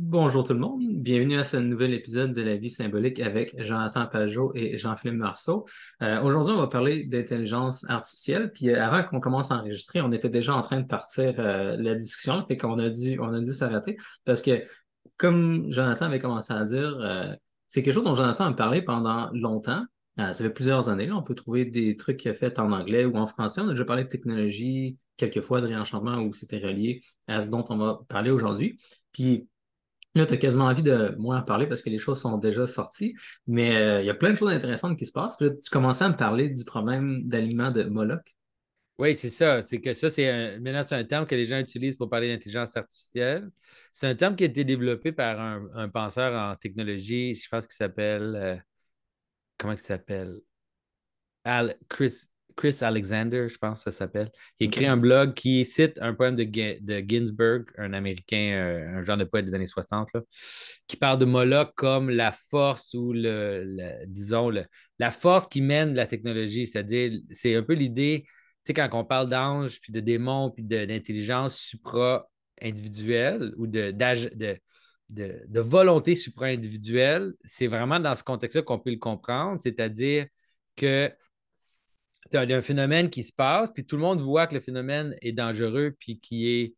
Bonjour tout le monde, bienvenue à ce nouvel épisode de La vie symbolique avec Jonathan Pajot et Jean-Philippe Marceau. Euh, aujourd'hui, on va parler d'intelligence artificielle. Puis euh, avant qu'on commence à enregistrer, on était déjà en train de partir euh, la discussion, fait qu'on a dû, on a dû s'arrêter parce que, comme Jonathan avait commencé à dire, c'est quelque chose dont Jonathan a parlé pendant longtemps. ça fait plusieurs années. On peut trouver des trucs qu'il a fait en anglais ou en français. On a déjà parlé de technologie quelquefois, de réenchantement où c'était relié à ce dont on va parler aujourd'hui. Puis Tu as quasiment envie de moins en parler parce que les choses sont déjà sorties, mais euh, il y a plein de choses intéressantes qui se passent. tu commençais à me parler du problème d'alignement de Moloch. Oui, c'est ça. C'est que ça, c'est un, maintenant, c'est un terme que les gens utilisent pour parler d'intelligence artificielle. C'est un terme qui a été développé par un, penseur en technologie, je pense qu'il s'appelle. Euh, comment il s'appelle? Al, Chris, Chris Alexander, je pense que ça s'appelle. Il écrit un blog qui cite un poème de, de Ginsberg, un Américain, euh, un genre de poète des années 60, qui parle de Moloch comme la force ou le, disons, la force qui mène la technologie. C'est-à-dire, c'est un peu l'idée, tu sais, quand on parle d'ange, puis de démons, puis d'intelligence supra-individuelle ou de, de, de, de volonté supra-individuelle, c'est vraiment dans ce contexte-là qu'on peut le comprendre, c'est-à-dire que tu as un phénomène qui se passe, puis tout le monde voit que le phénomène est dangereux, puis qui est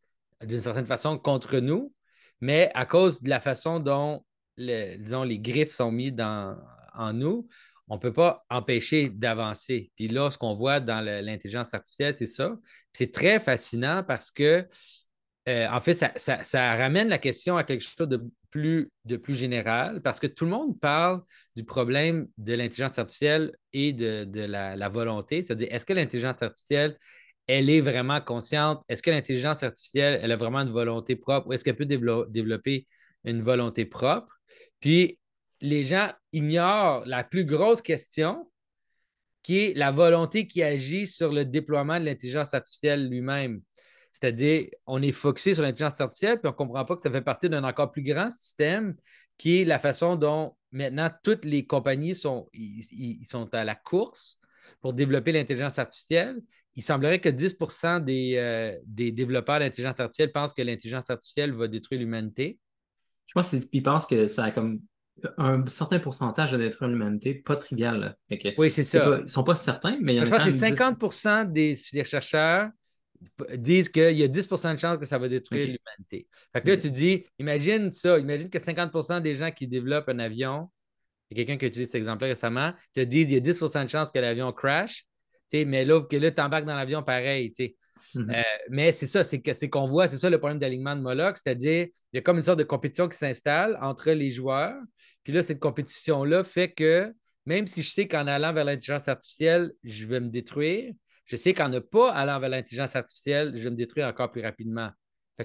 d'une certaine façon contre nous, mais à cause de la façon dont disons, les griffes sont mises dans, en nous, on ne peut pas empêcher d'avancer. Puis là, ce qu'on voit dans l'intelligence artificielle, c'est ça. C'est très fascinant parce que euh, en fait, ça, ramène la question à quelque chose de plus, de plus général parce que tout le monde parle du problème de l'intelligence artificielle et de, la, volonté. C'est-à-dire, est-ce que l'intelligence artificielle, elle est vraiment consciente? Est-ce que l'intelligence artificielle, elle a vraiment une volonté propre ou est-ce qu'elle peut développer une volonté propre? Puis, les gens ignorent la plus grosse question qui est la volonté qui agit sur le déploiement de l'intelligence artificielle lui-même. C'est-à-dire, on est focusé sur l'intelligence artificielle, puis on ne comprend pas que ça fait partie d'un encore plus grand système qui est la façon dont maintenant toutes les compagnies sont, ils, sont à la course pour développer l'intelligence artificielle. Il semblerait que 10 des, euh, des développeurs d'intelligence artificielle pensent que l'intelligence artificielle va détruire l'humanité. Je pense qu'ils pensent que ça a comme un certain pourcentage de détruire l'humanité, pas trivial. oui, c'est ça. ils ne sont pas certains, mais il y en a Je pense que c'est 50 des, des, chercheurs disent qu'il y a 10% de chance que ça va détruire l'humanité. Fait que là, tu dis, imagine ça, imagine que 50% des gens qui développent un avion, il y a quelqu'un qui a utilisé cet exemple récemment, te dit il y a 10% de chance que l'avion crash, mais là, que là, tu embarques dans l'avion pareil. Mm-hmm. Euh, mais c'est ça, c'est qu'on voit, c'est ça le problème d'alignement de Moloch, c'est-à-dire, il y a comme une sorte de compétition qui s'installe entre les joueurs. Puis là, cette compétition-là fait que même si je sais qu'en allant vers l'intelligence artificielle, je vais me détruire, je sais qu'en ne pas allant vers l'intelligence artificielle, je vais me détruire encore plus rapidement.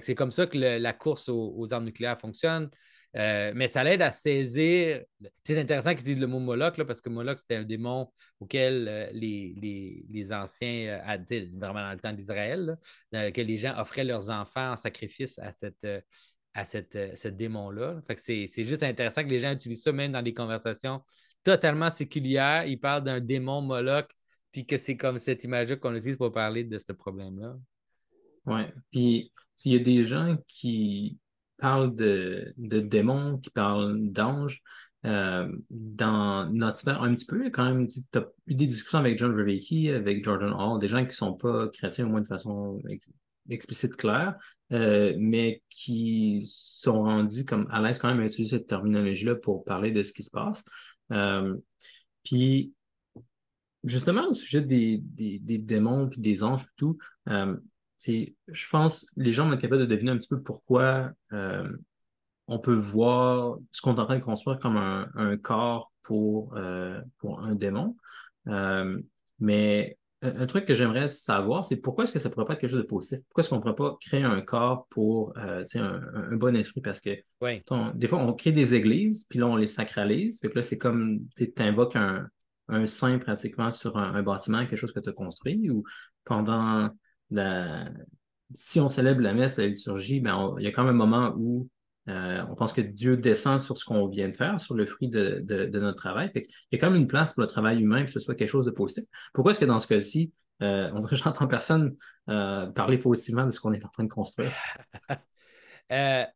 c'est comme ça que la course aux, armes nucléaires fonctionne. Euh, mais ça l'aide à saisir. C'est intéressant qu'ils utilisent le mot Moloch, parce que Moloch, c'était un démon auquel euh, les, anciens, euh, vraiment dans le temps d'Israël, dans les gens offraient leurs enfants en sacrifice à, cette, à cette, ce démon-là. c'est, juste intéressant que les gens utilisent ça même dans des conversations totalement séculières. Ils parlent d'un démon Moloch puis que c'est comme cette image-là qu'on utilise pour parler de ce problème-là. Oui. Puis s'il y a des gens qui parlent de, démons, qui parlent d'anges, euh, dans notre sphère, un petit peu, quand même, tu as eu des discussions avec John Revecki, avec Jordan Hall, des gens qui ne sont pas chrétiens au moins de façon explicite, claire, euh, mais qui sont rendus comme à l'aise quand même à utiliser cette terminologie-là pour parler de ce qui se passe. Euh, puis justement, au sujet des, démons et des anges et tout, euh, je pense les gens vont être capables de deviner un petit peu pourquoi euh, on peut voir ce qu'on est en train de construire comme un, corps pour, euh, pour un démon. mais un, truc que j'aimerais savoir, c'est pourquoi est-ce que ça ne pourrait pas être quelque chose de positif? Pourquoi est-ce qu'on ne pourrait pas créer un corps pour un, un, bon esprit? Parce que des fois, on crée des églises, puis là, on les sacralise. Fait que là, c'est comme tu invoques un, un saint pratiquement sur un, bâtiment, quelque chose que tu as construit, ou pendant la. Si on célèbre la messe, la liturgie, ben il y a quand même un moment où euh, on pense que Dieu descend sur ce qu'on vient de faire, sur le fruit de, notre travail. il y a quand même une place pour le travail humain, que ce soit quelque chose de positif. Pourquoi est-ce que dans ce cas-ci, euh, on dirait j'entends personne euh, parler positivement de ce qu'on est en train de construire?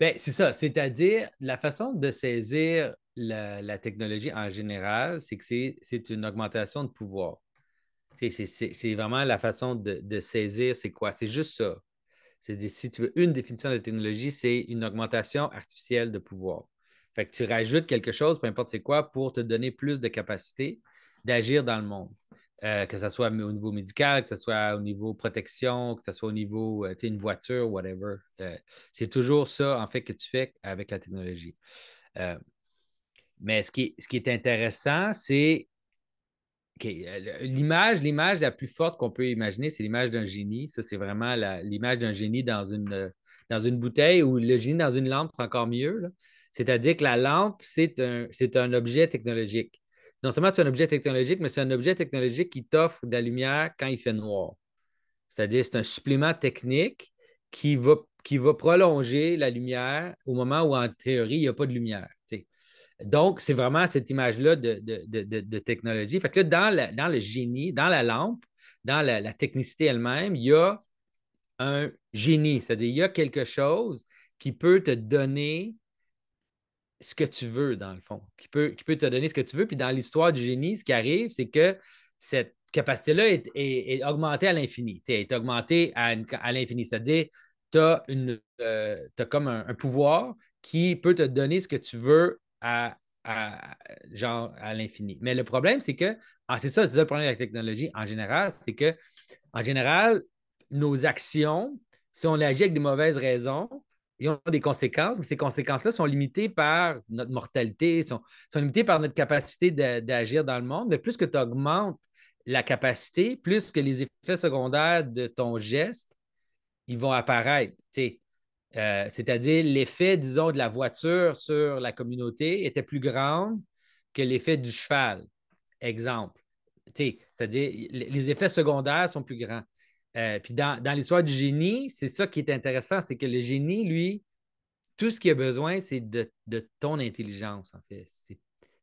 Ben, c'est ça, c'est-à-dire la façon de saisir la, technologie en général, c'est que c'est une augmentation de pouvoir. C'est vraiment la façon de, saisir, c'est quoi? C'est juste ça. Si tu veux une définition de la technologie, c'est une augmentation artificielle de pouvoir. Fait que tu rajoutes quelque chose, peu importe c'est quoi, pour te donner plus de capacité d'agir dans le monde. Euh, que ce soit au niveau médical, que ce soit au niveau protection, que ce soit au niveau, euh, une voiture, whatever. Euh, c'est toujours ça, en fait, que tu fais avec la technologie. Mais ce qui, ce qui est intéressant, c'est l'image, l'image la plus forte qu'on peut imaginer, c'est l'image d'un génie. Ça, c'est vraiment l'image d'un génie dans une, dans une bouteille ou le génie dans une lampe, c'est encore mieux. C'est-à-dire que la lampe, c'est un, un objet technologique non seulement c'est un objet technologique, mais c'est un objet technologique qui t'offre de la lumière quand il fait noir. C'est-à-dire, c'est un supplément technique qui va, qui va prolonger la lumière au moment où, en théorie, il n'y a pas de lumière. Donc, c'est vraiment cette image-là de, technologie. Fait que là, dans, le génie, dans la lampe, dans la, technicité elle-même, il y a un génie, c'est-à-dire il y a quelque chose qui peut te donner ce que tu veux, dans le fond, qui peut, qui peut te donner ce que tu veux. Puis dans l'histoire du génie, ce qui arrive, c'est que cette capacité-là est, augmentée à l'infini. est augmentée à, à l'infini. C'est-à-dire, tu as, euh, comme un, pouvoir qui peut te donner ce que tu veux à, l'infini. Mais le problème, c'est que, ah, c'est ça, c'est ça le problème avec la technologie en général, c'est que, en général, nos actions, si on agit avec des mauvaises raisons, ils ont des conséquences, mais ces conséquences-là sont limitées par notre mortalité, sont, sont limitées par notre capacité d'agir dans le monde. Mais plus que tu augmentes la capacité, plus que les effets secondaires de ton geste, ils vont apparaître. Euh, c'est-à-dire l'effet, disons, de la voiture sur la communauté était plus grand que l'effet du cheval. Exemple. C'est-à-dire les effets secondaires sont plus grands. Euh, puis dans, l'histoire du génie, c'est ça qui est intéressant, c'est que le génie, lui, tout ce qu'il a besoin, c'est de, ton intelligence, en fait.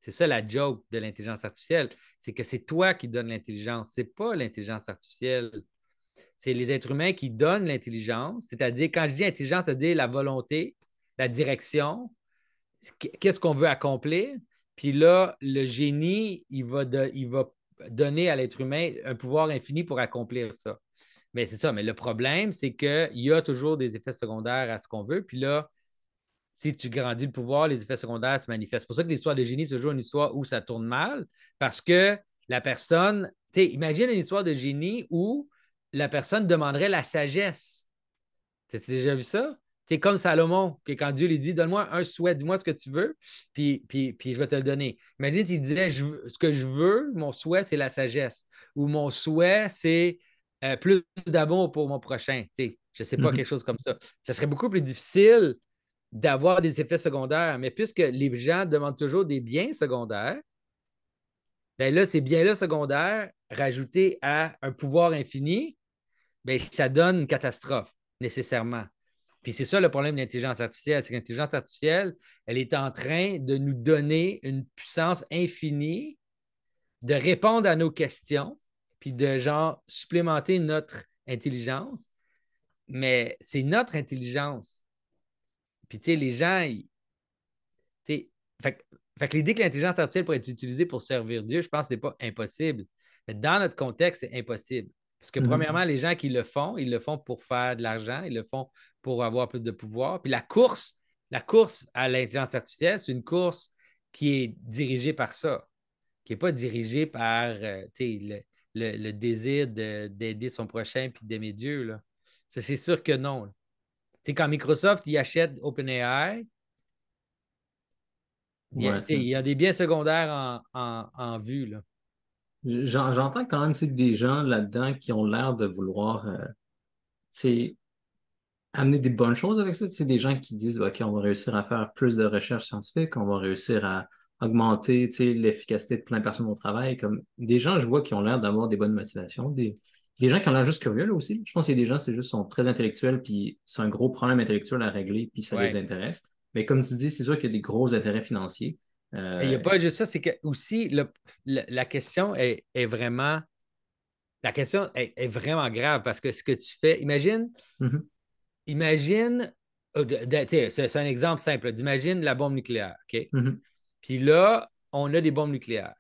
C'est ça la joke de l'intelligence artificielle, c'est que c'est toi qui donnes l'intelligence, c'est pas l'intelligence artificielle. C'est les êtres humains qui donnent l'intelligence, c'est-à-dire, quand je dis intelligence, c'est-à-dire la volonté, la direction, qu'est-ce qu'on veut accomplir? Puis là, le génie, il va, il va donner à l'être humain un pouvoir infini pour accomplir ça. Mais c'est ça. Mais le problème, c'est qu'il y a toujours des effets secondaires à ce qu'on veut. Puis là, si tu grandis le pouvoir, les effets secondaires se manifestent. C'est pour ça que l'histoire de génie, c'est toujours une histoire où ça tourne mal, parce que la personne, tu sais, imagine une histoire de génie où la personne demanderait la sagesse. Tu as déjà vu ça? Tu es comme Salomon, que quand Dieu lui dit Donne-moi un souhait, dis-moi ce que tu veux, puis, puis, puis je vais te le donner. Imagine s'il disait Ce que je veux, mon souhait, c'est la sagesse. Ou mon souhait, c'est euh, plus d'amour pour mon prochain. Je ne sais pas, mhm. quelque chose comme ça. Ce serait beaucoup plus difficile d'avoir des effets secondaires. Mais puisque les gens demandent toujours des biens secondaires, ben là, ces biens-là secondaires, rajoutés à un pouvoir infini, ben, ça donne une catastrophe, nécessairement. Puis c'est ça le problème de l'intelligence artificielle, c'est que l'intelligence artificielle, elle est en train de nous donner une puissance infinie de répondre à nos questions, puis de genre supplémenter notre intelligence. Mais c'est notre intelligence. Puis, tu sais, les gens, tu fait, que l'idée que l'intelligence artificielle pourrait être utilisée pour servir Dieu, je pense que ce n'est pas impossible. Mais dans notre contexte, c'est impossible. Parce que, premièrement, les gens qui le font, ils le font pour faire de l'argent, ils le font pour avoir plus de pouvoir. Puis la course, la course à l'intelligence artificielle, c'est une course qui est dirigée par ça, qui n'est pas dirigée par euh, le, le, désir d'aider son prochain puis d'aimer Dieu. Ça, c'est sûr que non. C'est quand Microsoft il achète OpenAI, il, y a, des biens secondaires en, vue. Là. J'entends quand même des gens là-dedans qui ont l'air de vouloir euh, amener des bonnes choses avec ça. Des gens qui disent OK, on va réussir à faire plus de recherches scientifiques, on va réussir à augmenter l'efficacité de plein de personnes au travail. Comme des gens, je vois, qui ont l'air d'avoir des bonnes motivations. Des, gens qui ont l'air juste curieux là aussi. Je pense qu'il y a des gens, c'est juste sont très intellectuels, puis c'est un gros problème intellectuel à régler, puis ça les intéresse. Mais comme tu dis, c'est sûr qu'il y a des gros intérêts financiers. Euh, il n'y a pas juste ça, c'est que aussi la question est, vraiment. La question est, vraiment grave parce que ce que tu fais, imagine, mm-hmm. imagine c'est un exemple simple. D'imagine la bombe nucléaire, OK? Mhm. Puis là, on a des bombes nucléaires.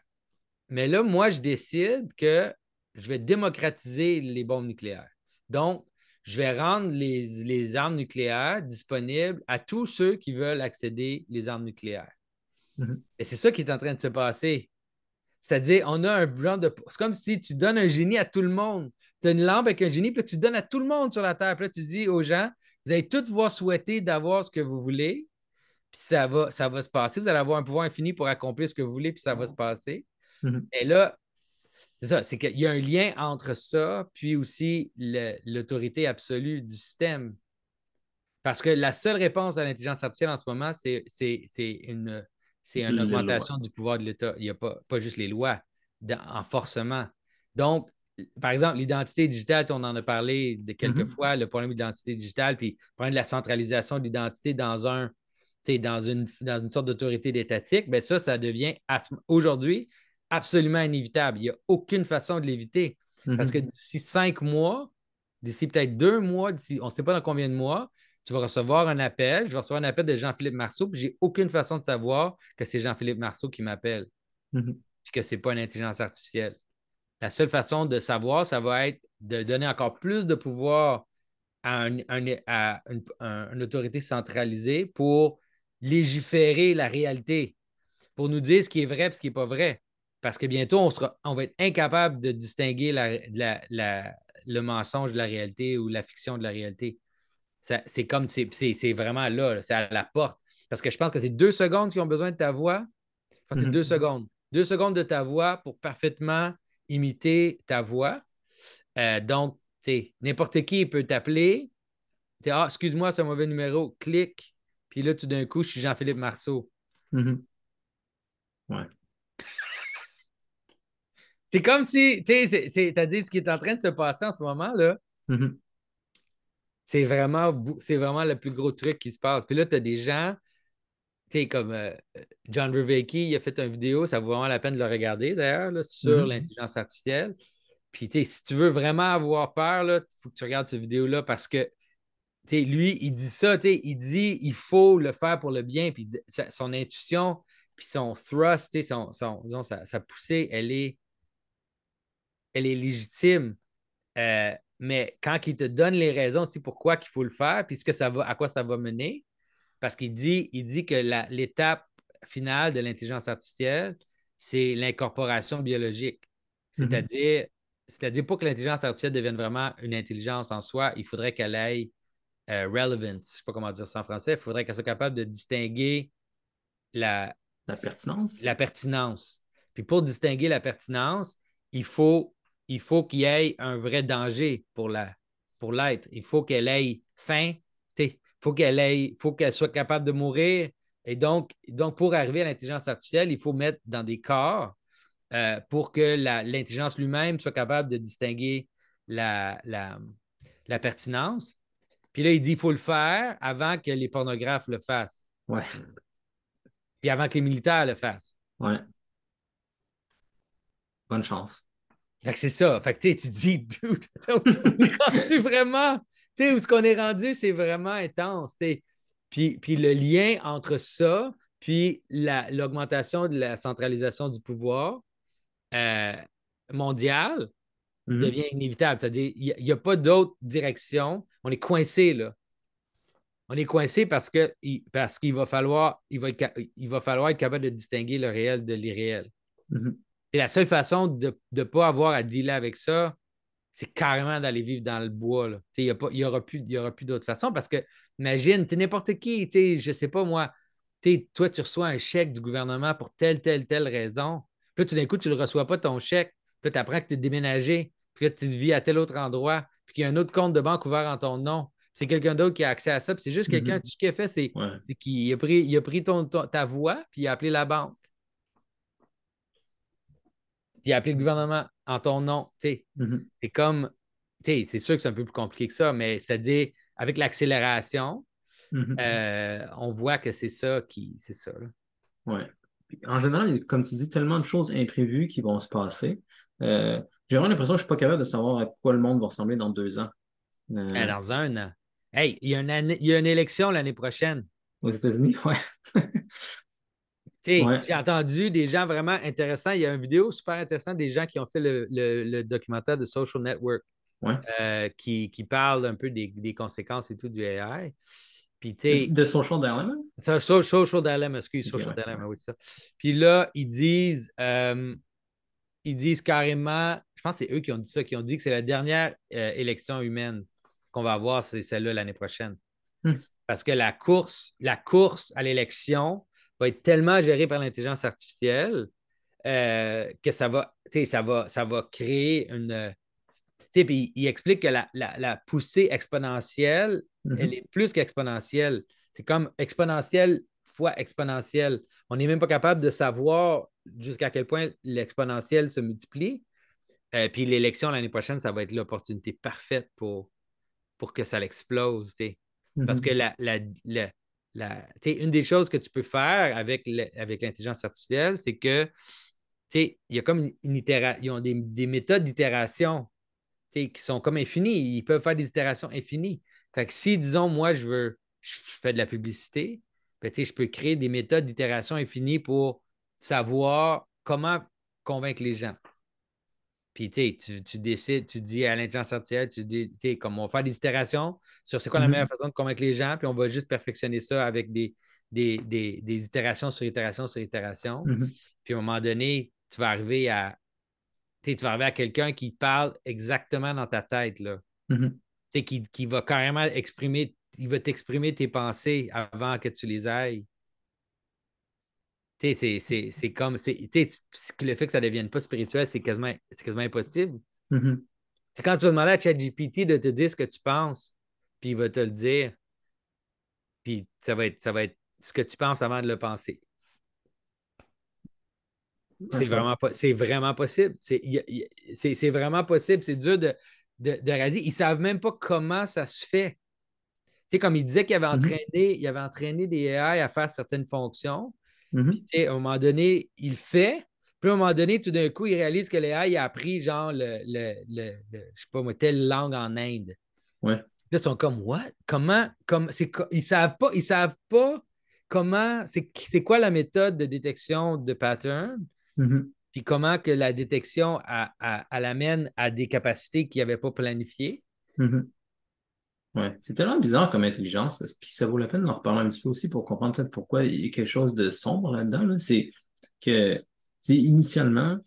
Mais là, moi, je décide que je vais démocratiser les bombes nucléaires. Donc, je vais rendre les, les armes nucléaires disponibles à tous ceux qui veulent accéder les armes nucléaires. Mhm. Et c'est ça qui est en train de se passer. C'est-à-dire, on a un genre de. C'est comme si tu donnes un génie à tout le monde. Tu as une lampe avec un génie, puis tu donnes à tout le monde sur la Terre. Puis là, tu dis aux gens, vous allez tous pouvoir souhaiter d'avoir ce que vous voulez, puis ça va, ça va se passer. Vous allez avoir un pouvoir infini pour accomplir ce que vous voulez, puis ça va se passer. Mhm. Et là, c'est ça, c'est qu'il y a un lien entre ça, puis aussi l'autorité absolue du système. Parce que la seule réponse à l'intelligence artificielle en ce moment, c'est une, c'est une augmentation du pouvoir de l'État. Il n'y a pas, pas juste les lois, dans- en forcement. Donc, par exemple, l'identité digitale, on en a parlé de quelques Mhm. fois, le problème de l'identité digitale, puis le problème de la centralisation de l'identité dans un, dans une, dans une sorte d'autorité étatique, ben ça, ça devient aujourd'hui absolument inévitable. Il n'y a aucune façon de l'éviter. Parce que Mhm. d'ici cinq mois, d'ici peut-être deux mois, on ne sait pas dans combien de mois, tu vas recevoir un appel. Je vais recevoir un appel de Jean-Philippe Marceau, puis j'ai aucune façon de savoir que c'est Jean-Philippe Marceau qui m'appelle, Mhm. puis que ce n'est pas une intelligence artificielle. La seule façon de savoir, ça va être de donner encore plus de pouvoir à, un- un- à une, un- une autorité centralisée pour légiférer la réalité, pour nous dire ce qui est vrai et ce qui n'est pas vrai. Parce que bientôt, on, sera, on va être incapable de distinguer la- la- la- le mensonge de la réalité ou la fiction de la réalité. C'est comme, c'est c'est- c'est vraiment là, là, c'est à la porte. Parce que je pense que c'est deux secondes qui ont besoin de ta voix. Que c'est Mhm. deux secondes. Deux secondes de ta voix pour parfaitement imiter ta voix. Euh, donc, tu sais, n'importe qui peut t'appeler. Ah, excuse-moi, c'est un mauvais numéro. Clique. Puis là, tout d'un coup, je suis Jean-Philippe Marceau. Mhm. Ouais. C'est comme si, tu sais, c'est- c'est- t'as dit ce qui est en train de se passer en ce moment, là. Mhm. C'est vraiment, bou- c'est vraiment le plus gros truc qui se passe. Puis là, tu as des gens, tu sais, comme euh, John Vervaeke, il a fait une vidéo, ça vaut vraiment la peine de le regarder d'ailleurs, là, sur Mhm. l'intelligence artificielle. Puis, tu sais, si tu veux vraiment avoir peur, il faut que tu regardes cette vidéo-là parce que, tu sais, lui, il dit ça, tu sais, il dit il faut le faire pour le bien. Puis sa- son intuition, puis son thrust, tu sais, son, son- disons, sa, sa poussée, elle est, elle est légitime. Euh, mais quand il te donne les raisons, c'est pourquoi qu'il faut le faire, puis ce que ça va, à quoi ça va mener, parce qu'il dit, il dit que l'étape finale de l'intelligence artificielle, c'est l'incorporation biologique. C'est-à-dire, c'est-à-dire pour que l'intelligence artificielle devienne vraiment une intelligence en soi, il faudrait qu'elle ait euh, relevance. Je ne sais pas comment dire ça en français. Il faudrait qu'elle soit capable de distinguer la, La pertinence. la pertinence. Puis pour distinguer la pertinence, il faut il faut qu'il y ait un vrai danger pour la pour l'être. Il faut qu'elle ait faim. Il faut qu'elle ait, faut qu'elle soit capable de mourir. Et donc, donc, pour arriver à l'intelligence artificielle, il faut mettre dans des corps euh, pour que l'intelligence lui-même soit capable de distinguer la, la, la pertinence. Puis là, il dit qu'il faut le faire avant que les pornographes le fassent. Ouais. Puis avant que les militaires le fassent. Ouais. Bonne chance. Fait que c'est ça. Fait que tu dis, dude, on est rendu vraiment. Tu sais, où ce qu'on est rendu, c'est vraiment intense. Puis, puis le lien entre ça, puis la- l'augmentation de la centralisation du pouvoir euh, mondial Mhm. devient inévitable. C'est-à-dire, il n'y a, pas d'autre direction. On est coincé là. On est coincé parce que il- parce qu'il va falloir il va, être il va falloir être capable de distinguer le réel de l'irréel. Mhm. Et la seule façon de ne pas avoir à dealer avec ça, c'est carrément d'aller vivre dans le bois. Il n'y aura plus, y aura plus d'autre façon parce que, imagine, tu es n'importe qui, je sais pas moi, toi, tu reçois un chèque du gouvernement pour telle, telle, telle raison. Puis là, tout d'un coup, tu ne le reçois pas, ton chèque. Puis là, tu apprends que tu es déménagé. Puis là, tu vis à tel autre endroit. Puis qu'il y a un autre compte de banque ouvert en ton nom. C'est quelqu'un d'autre qui a accès à ça. Puis c'est juste quelqu'un, Mhm. tout ce qu'il a fait, c'est Ouais. qu'il a pris, il a pris ton, ton- ta voix, puis il a appelé la banque. Puis il a appelé le gouvernement en ton nom. Tu sais, Mhm. c'est comme, tu sais, c'est sûr que c'est un peu plus compliqué que ça, mais c'est-à-dire, avec l'accélération, Mhm. euh, on voit que c'est ça qui, c'est ça. Puis, En général, comme tu dis, tellement de choses imprévues qui vont se passer. Euh, j'ai vraiment l'impression que je ne suis pas capable de savoir à quoi le monde va ressembler dans deux ans. Euh, Ah, Dans un an. Hey, il y, a une il y a une élection l'année prochaine. Aux États-Unis, ouais. Ouais. J'ai entendu des gens vraiment intéressants. Il y a une vidéo super intéressante des gens qui ont fait le, le, documentaire de Social Network euh, qui, qui, parle un peu des, des, conséquences et tout du AI. Puis, de Social Dilemma? social Dilemma, excuse, Social Dilemma, oui, ça. Puis là, ils disent, euh, ils disent carrément, je pense que c'est eux qui ont dit ça, qui ont dit que c'est la dernière euh, élection humaine qu'on va avoir, c'est celle-là l'année prochaine. Hmm. Parce que la course, la course à l'élection va être tellement gérée par l'intelligence artificielle euh, que ça va, ça va, ça va créer une. Puis il explique que la, poussée exponentielle, mm-hmm. elle est plus qu'exponentielle. C'est comme exponentielle fois exponentielle. On n'est même pas capable de savoir jusqu'à quel point l'exponentielle se multiplie. Euh, puis l'élection l'année prochaine, ça va être l'opportunité parfaite pour, pour que ça l'explose. Parce que mm-hmm. la, la, une des choses que tu peux faire avec, l'intelligence artificielle, c'est que il y a comme une ils ont des, méthodes d'itération qui sont comme infinies. Ils peuvent faire des itérations infinies. Si, disons, moi, je veux, je fais de la publicité, ben, je peux créer des méthodes d'itération infinies pour savoir comment convaincre les gens. Puis, tu, tu décides, tu dis à l'intelligence artificielle, tu dis, tu sais, comme on va faire des itérations sur c'est quoi la mm-hmm. meilleure façon de convaincre les gens, puis on va juste perfectionner ça avec des, des, itérations sur itérations sur itérations. Mm-hmm. Puis, à un moment donné, tu vas arriver à, tu vas arriver à quelqu'un qui parle exactement dans ta tête, là. Mm-hmm. Sais, qui, qui va carrément exprimer, il va t'exprimer tes pensées avant que tu les ailles c'est comme. Le fait que ça ne devienne pas spirituel, c'est quasiment, quasiment impossible. Mm-hmm. C'est quand tu vas demander à ChatGPT de te dire ce que tu penses, puis il va te le dire. Puis ça va être, ça va être ce que tu penses avant de le penser. C'est vraiment, vraiment possible. C'est vraiment possible. C'est dur de, de, de Ils ne savent même pas comment ça se fait. Tu comme il disait qu'il avait, mm-hmm. entraîné, il avait entraîné des AI à faire certaines fonctions. Mm-hmm. à un moment donné, il fait. Puis à un moment donné, tout d'un coup, il réalise que Léa, il a appris genre le, le, je sais pas moi, telle langue en Inde. Ouais. Là, ils sont comme What? Comment? Comme, ils savent pas, ils savent pas comment, c'est quoi la méthode de détection de pattern, mm-hmm. puis comment que la détection l'amène à des capacités qu'il n'avait pas planifiées. Mm-hmm. Ouais, c'est tellement bizarre comme intelligence, puis ça vaut la peine d'en reparler un petit peu aussi pour comprendre peut-être pourquoi il y a quelque chose de sombre là-dedans. C'est que, initialement,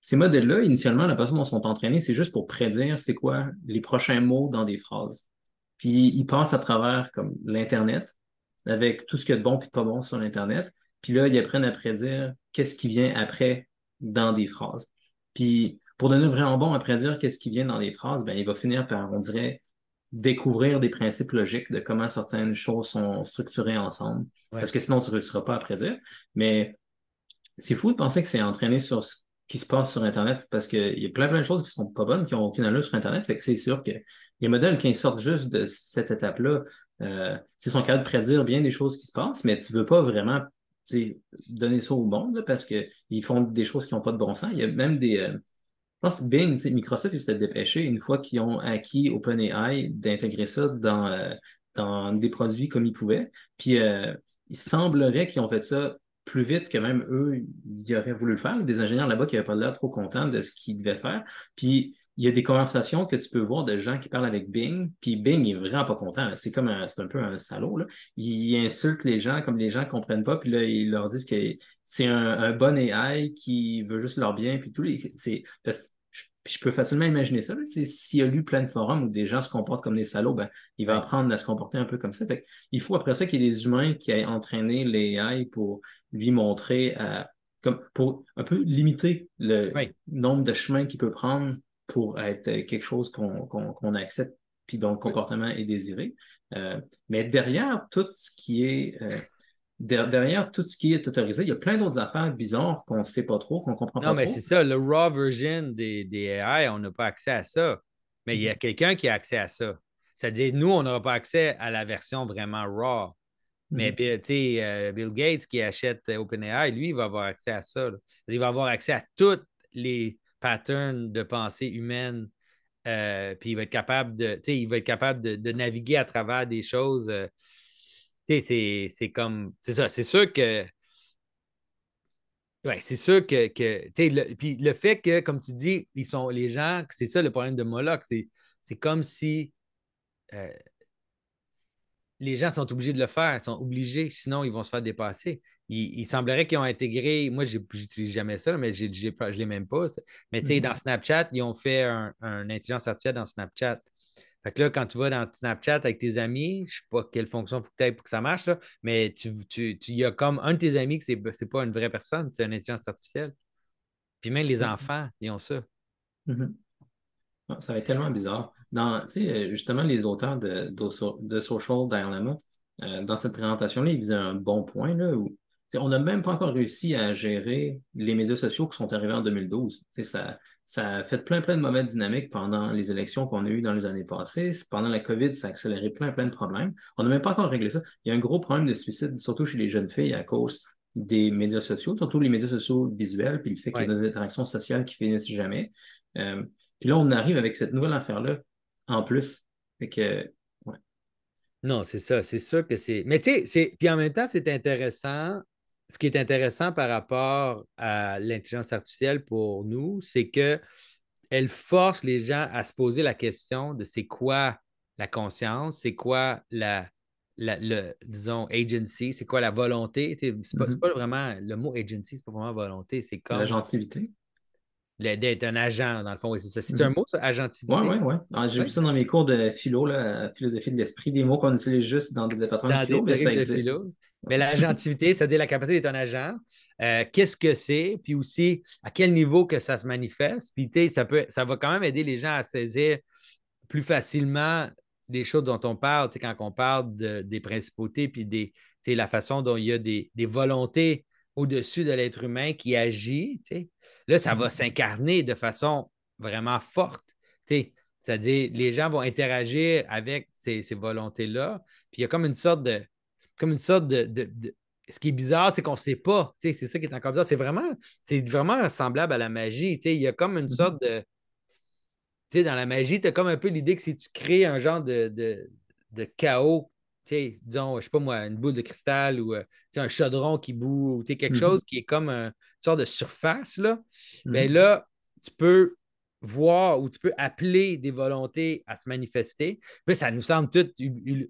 ces modèles-là, initialement, la façon dont ils sont entraînés, c'est juste pour prédire c'est quoi les prochains mots dans des phrases. Puis ils passent à travers comme l'Internet, avec tout ce qu'il y a de bon et de pas bon sur l'Internet. Puis là, ils apprennent à prédire qu'est-ce qui vient après dans des phrases. Puis pour devenir vraiment bon à prédire qu'est-ce qui vient dans des phrases, ben, il va finir par, on dirait, découvrir des principes logiques de comment certaines choses sont structurées ensemble. Parce que sinon, tu ne réussiras pas à prédire. Mais c'est fou de penser que c'est entraîné sur ce qui se passe sur Internet parce qu'il y a plein, plein de choses qui ne sont pas bonnes, qui n'ont aucune allure sur Internet. Fait que c'est sûr que les modèles, qui sortent juste de cette étape-là, euh, ils sont capables de prédire bien des choses qui se passent, mais tu ne veux pas vraiment donner ça au monde parce qu'ils font des choses qui n'ont pas de bon sens. Il y a même des, euh, pense que Bing, Microsoft, il s'est dépêché une fois qu'ils ont acquis OpenAI d'intégrer ça dans, euh, dans des produits comme ils pouvaient. Puis euh, il semblerait qu'ils ont fait ça plus vite que même eux, ils auraient voulu le faire. Des ingénieurs là-bas qui n'avaient pas l'air trop contents de ce qu'ils devaient faire. Puis il y a des conversations que tu peux voir de gens qui parlent avec Bing, puis Bing est vraiment pas content. C'est comme un, c'est un peu un salaud. Il insulte les gens comme les gens ne comprennent pas, puis là, ils leur disent que c'est un, bon AI qui veut juste leur bien, puis tout. C'est, je peux facilement imaginer ça. S'il a lu plein de forums où des gens se comportent comme des salauds, ben, il va apprendre à se comporter un peu comme ça. il faut après ça qu'il y ait des humains qui aient entraîné les AI pour lui montrer, comme pour un peu limiter le nombre de chemins qu'il peut prendre pour être quelque chose qu'on accepte puis dont le comportement est désiré. Euh, mais derrière tout ce qui est euh, derrière tout ce qui est autorisé, il y a plein d'autres affaires bizarres qu'on ne sait pas trop, qu'on ne comprend pas trop. Non, mais c'est ça, le raw version des, des AI, on n'a pas accès à ça. Mais il y a quelqu'un qui a accès à ça. C'est-à-dire, nous, on n'aura pas accès à la version vraiment raw. Mais mm-hmm. euh, Bill Gates qui achète OpenAI, lui, il va avoir accès à ça. Il va avoir accès à tous les patterns de pensée humaine Euh, puis il va être capable de, il va être capable de, naviguer à travers des choses. Euh, c'est, c'est comme. C'est ça. C'est sûr que. Ouais, c'est sûr que. que le, puis le fait que, comme tu dis, ils sont les gens, c'est ça le problème de Moloch. C'est, c'est comme si euh, les gens sont obligés de le faire, ils sont obligés, sinon ils vont se faire dépasser. Il, semblerait qu'ils ont intégré, moi je n'utilise jamais ça, mais je ne l'ai même pas. Mais tu sais, dans mm-hmm. Snapchat, ils ont fait un, intelligence artificielle dans Snapchat. Fait que là, quand tu vas dans Snapchat avec tes amis, je ne sais pas quelle fonction il faut que tu aies pour que ça marche, mais tu, tu, y a comme un de tes amis que ce n'est pas une vraie personne, c'est une intelligence artificielle. Puis même les mm-hmm. enfants, ils ont ça. Mm-hmm. Ah, ça va être tellement bizarre. Dans, euh, justement, les auteurs de, de, Social Dilemma, euh, dans cette présentation-là, ils faisaient un bon point là, où on n'a même pas encore réussi à gérer les médias sociaux qui sont arrivés en 2012. Ça, ça a fait plein, plein de mauvaises dynamiques pendant les élections qu'on a eues dans les années passées. Pendant la COVID, ça a accéléré plein, plein de problèmes. On n'a même pas encore réglé ça. Il y a un gros problème de suicide, surtout chez les jeunes filles, à cause des médias sociaux, surtout les médias sociaux visuels, puis le fait qu'il y a des interactions sociales qui finissent jamais. Euh, puis là, on arrive avec cette nouvelle affaire-là en plus. Fait que, Non, c'est ça, c'est sûr que c'est. Mais tu sais, puis en même temps, c'est intéressant. Ce qui est intéressant par rapport à l'intelligence artificielle pour nous, c'est qu'elle force les gens à se poser la question de c'est quoi la conscience, c'est quoi la, le, disons, agency, c'est quoi la volonté. C'est pas, mm-hmm. pas, vraiment, le mot agency, c'est pas vraiment volonté, c'est comme. La gentilité d'être un agent, dans le fond. c'est ça. C'est un mhm. mot, ça, agentivité? Oui, oui, oui. J'ai vu ça dans mes cours de philo, la philosophie de l'esprit, des mots qu'on utilise juste dans le département de philo, mais ça existe. Mais l'agentivité, c'est-à-dire la capacité d'être un agent, euh, qu'est-ce que c'est, puis aussi à quel niveau que ça se manifeste. Puis ça, ça va quand même aider les gens à saisir plus facilement des choses dont on parle, quand on parle des principautés, puis des, la façon dont il y a des, des volontés au-dessus de l'être humain qui agit, là, ça va s'incarner de façon vraiment forte. C'est-à-dire, les gens vont interagir avec ces, volontés-là. Puis il y a comme une sorte de. Comme une sorte de. ce qui est bizarre, c'est qu'on ne sait pas. C'est ça qui est encore bizarre. C'est vraiment, c'est vraiment semblable à la magie. Il y a comme une mm-hmm. sorte de. Tu sais, dans la magie, tu as comme un peu l'idée que si tu crées un genre de, de chaos disons, je sais pas moi, une boule de cristal ou euh, un chaudron qui boue, ou quelque mm-hmm. chose qui est comme une sorte de surface, là, bien mm-hmm. là, tu peux voir ou tu peux appeler des volontés à se manifester. Puis ça nous semble tout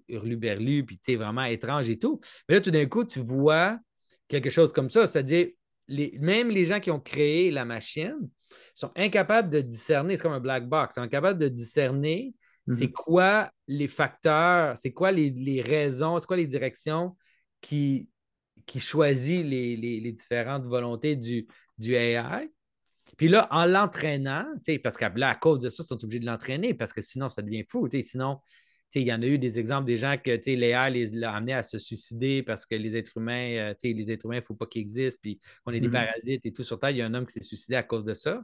hurluberlu, puis vraiment étrange et tout. Mais là, tout d'un coup, tu vois quelque chose comme ça, c'est-à-dire les, même les gens qui ont créé la machine sont incapables de discerner, c'est comme un black box, sont incapables de discerner c'est mhm. quoi les facteurs, c'est quoi les, raisons, c'est quoi les directions qui, qui choisissent les, différentes volontés du, du AI. Puis là, en l'entraînant, parce que là, à cause de ça, ils sont obligés de l'entraîner parce que sinon, ça devient fou. Sinon, il y en a eu des exemples des gens que l'AI les a amenés à se suicider parce que les êtres humains, euh, les êtres humains, il ne faut pas qu'ils existent, puis qu'on est des mhm. parasites et tout sur Terre. Il y a un homme qui s'est suicidé à cause de ça.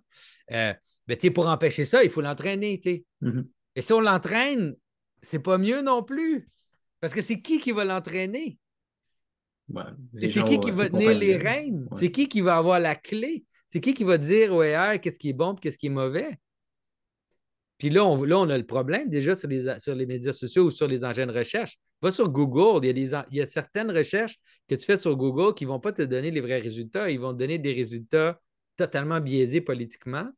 Euh, mais pour empêcher ça, il faut l'entraîner. Mm et si on l'entraîne, c'est pas mieux non plus. Parce que c'est qui qui va l'entraîner? Et c'est qui qui va tenir les rênes? C'est qui qui va avoir la clé? C'est qui qui va dire ouais, qu'est-ce qui est bon et qu'est-ce qui est mauvais? Puis là on, a le problème déjà sur les, médias sociaux ou sur les engins de recherche. Va sur Google, il y, a certaines recherches que tu fais sur Google qui ne vont pas te donner les vrais résultats. Ils vont donner des résultats totalement biaisés politiquement.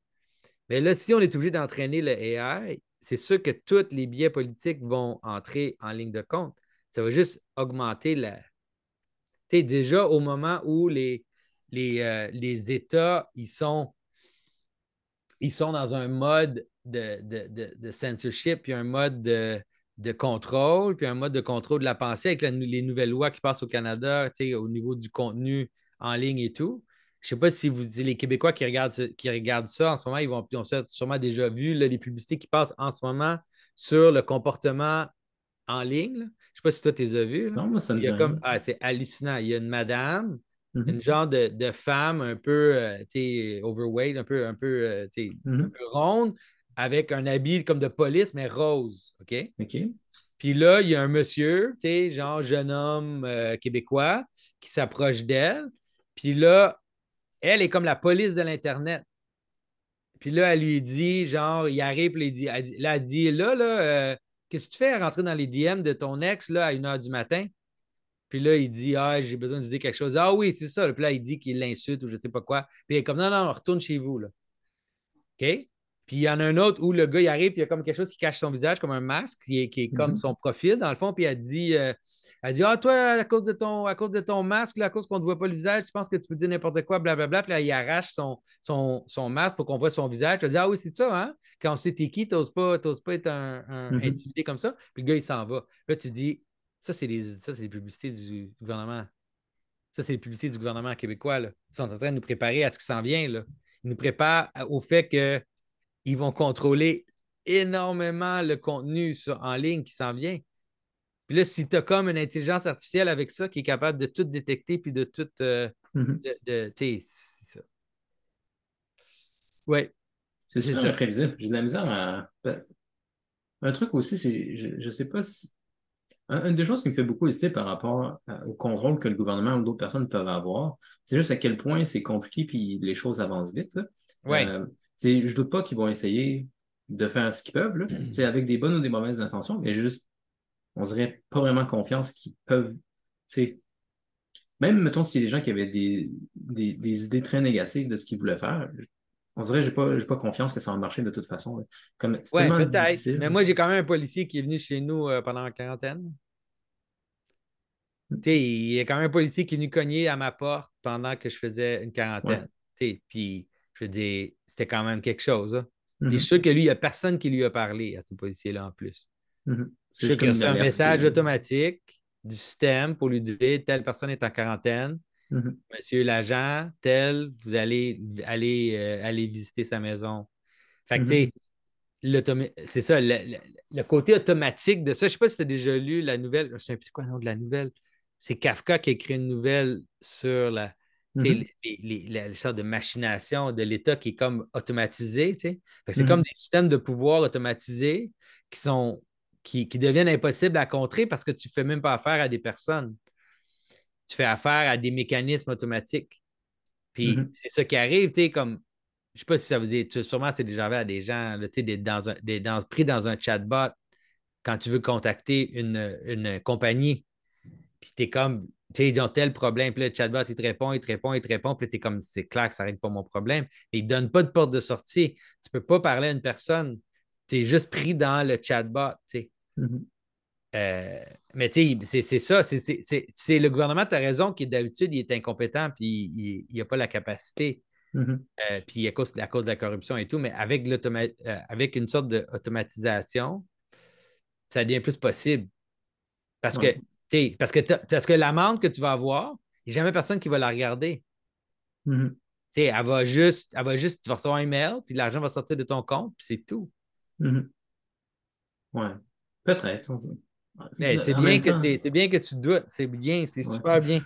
Mais là, si on est obligé d'entraîner le AI, c'est sûr que tous les biais politiques vont entrer en ligne de compte. Ça va juste augmenter la. Tu déjà au moment où les, les, euh, les États, ils sont, ils sont dans un mode de, de, censorship, puis un mode de, contrôle, puis un mode de contrôle de la pensée avec les nouvelles lois qui passent au Canada, au niveau du contenu en ligne et tout. Je ne sais pas si vous les Québécois qui regardent, qui regardent ça en ce moment, ils, vont, ont sûrement déjà vu les publicités qui passent en ce moment sur le comportement en ligne. Je ne sais pas si toi, tu les as vues. Non, moi, ça me dit comme... ah, C'est hallucinant. Il y a une madame, mm-hmm. une genre de, femme un peu euh, overweight, un peu, un, peu, euh, mm-hmm. un peu ronde, avec un habit comme de police, mais rose. OK? OK. Puis là, il y a un monsieur, genre jeune homme euh, québécois, qui s'approche d'elle. Puis là, elle est comme la police de l'Internet. Puis là, elle lui dit, genre, il arrive, puis dit, elle dit- là, elle dit, là, là, euh, qu'est-ce que tu fais à rentrer dans les DM de ton ex, là, à 1 h du matin? Puis là, il dit, ah, j'ai besoin de dire quelque chose. Ah oui, c'est ça. Puis là, il dit qu'il l'insulte ou je sais pas quoi. Puis il est comme, non, non, retourne chez vous, là. OK? Puis il y en a un autre où le gars, il arrive, puis il y a comme quelque chose qui cache son visage, comme un masque, qui est, qui est comme Mhm. son profil, dans le fond. Puis elle dit, euh, elle dit, ah, toi, à cause de ton, à cause de ton masque, là, à cause qu'on ne te voit pas le visage, tu penses que tu peux dire n'importe quoi, blablabla. Puis là, il arrache son, son, son masque pour qu'on voit son visage. Puis elle dit, ah oui, c'est ça, hein? Quand on sait t'es qui, t'oses pas, pas être un, un Mhm. intimidé comme ça. Puis le gars, il s'en va. Là, tu dis, ça, c'est les, ça, les publicités du gouvernement. Ça, c'est les publicités du gouvernement québécois. Là. Ils sont en train de nous préparer à ce qui s'en vient. Là. Ils nous préparent au fait qu'ils vont contrôler énormément le contenu sur- en ligne qui s'en vient. Puis là, si tu as comme une intelligence artificielle avec ça qui est capable de tout détecter puis de tout. euh, Mhm. de, de- c'est ça. Oui. C'est ça. imprévisible. J'ai de la misère à. ben, Un truc aussi, c'est. Je, je sais pas si. Un- Une des choses qui me fait beaucoup hésiter par rapport au contrôle que le gouvernement ou d'autres personnes peuvent avoir, c'est juste à quel point c'est compliqué puis les choses avancent vite. Ouais. Euh, je doute pas qu'ils vont essayer de faire ce qu'ils peuvent, là, sais, avec des bonnes ou des mauvaises intentions, mais juste, on dirait pas vraiment confiance qu'ils peuvent. Même, mettons, s'il y a des gens qui avaient des, des, des idées très négatives de ce qu'ils voulaient faire, on dirait que pas, j'ai pas confiance que ça va marcher de toute façon. là. Comme, c'est Ouais, peut-être. difficile. Mais moi, j'ai quand même un policier qui est venu chez nous euh, pendant la quarantaine. Sais, il y a quand même un policier qui est venu cogner à ma porte pendant que je faisais une quarantaine. Tu sais, Puis, je veux dire, c'était quand même quelque chose. hein. Je suis sûr que lui, il n'y a personne qui lui a parlé à ce policier-là en plus. mhm. Je C'est suis sûr qu'il a un message automatique du système pour lui dire telle personne est en quarantaine. Mhm, Monsieur l'agent, tel, vous allez aller, euh, aller visiter sa maison. Fait que, Mhm. tu sais, c'est ça, le, le- le côté automatique de ça. Je ne sais pas si tu as déjà lu la nouvelle. Je plus c'est quoi le nom de la nouvelle. C'est Kafka qui a écrit une nouvelle sur la, sais, Mhm. les, les- les- les sortes de machination de l'État qui est comme automatisé. sais. C'est comme des systèmes de pouvoir automatisés qui, sont, qui, qui deviennent impossibles à contrer parce que tu ne fais même pas affaire à des personnes. Tu fais affaire à des mécanismes automatiques. Puis Mhm. c'est ça qui arrive, tu sais, comme, je sais pas si ça veut dire, tu- sûrement c'est déjà arrivé à des gens, là, tu sais, dans un, d'être dans- pris dans un chatbot quand tu veux contacter une, une compagnie. Puis tu es comme, tu sais, ils ont tel problème, puis le chatbot, il te répond, il te répond, il te répond, puis tu es comme, c'est clair que ça règle pas mon problème. Et il ne donne pas de porte de sortie. Tu ne peux pas parler à une personne. Tu es juste pris dans le chatbot, tu sais. Mhm. Euh, mais tu sais, c'est- ça, c'est- le gouvernement, tu as raison, qui d'habitude, il est incompétent, puis il n'a pas la capacité, Mhm. euh, puis à cause, à cause de la corruption et tout, mais avec, euh, avec une sorte d'automatisation, ça devient plus possible. Parce que, Ouais. parce que, parce que l'amende que tu vas avoir, il n'y a jamais personne qui va la regarder. Tu sais, elle va juste, elle va juste, tu vas recevoir un email, puis l'argent va sortir de ton compte, puis c'est tout. Mhm. Ouais. Peut-être. C'est En bien, temps- bien que tu doutes. C'est bien, c'est Ouais. super bien.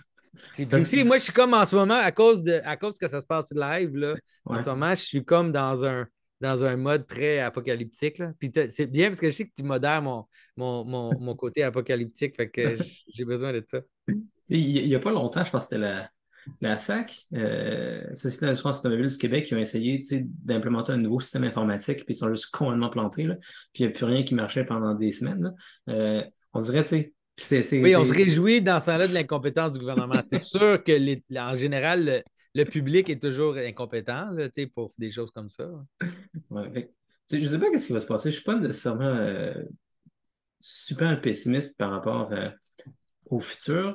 Aussi, moi, je suis comme en ce moment, à cause, de, à cause que ça se passe live, là, en ce moment, je suis comme dans un, dans un mode très apocalyptique. Là. Puis c'est bien parce que je sais que tu modères mon, mon, mon, mon côté apocalyptique, fait que j'ai besoin de ça. Il n'y a pas longtemps, je pense que c'était la, la SAC, euh, Société d'assurance automobile du Québec, qui ont essayé d'implémenter un nouveau système informatique, puis ils sont juste complètement plantés. Là. Puis il n'y a plus rien qui marchait pendant des semaines. Euh, on dirait, tu sais, puis c'était- c'est- Oui, on se réjouit dans ce temps-là de l'incompétence du gouvernement. C'est sûr que, les- en général, le, le public est toujours incompétent là, pour des choses comme ça. Ouais, fait je ne sais pas ce qui va se passer. Je ne suis pas nécessairement euh, super pessimiste par rapport euh, au futur,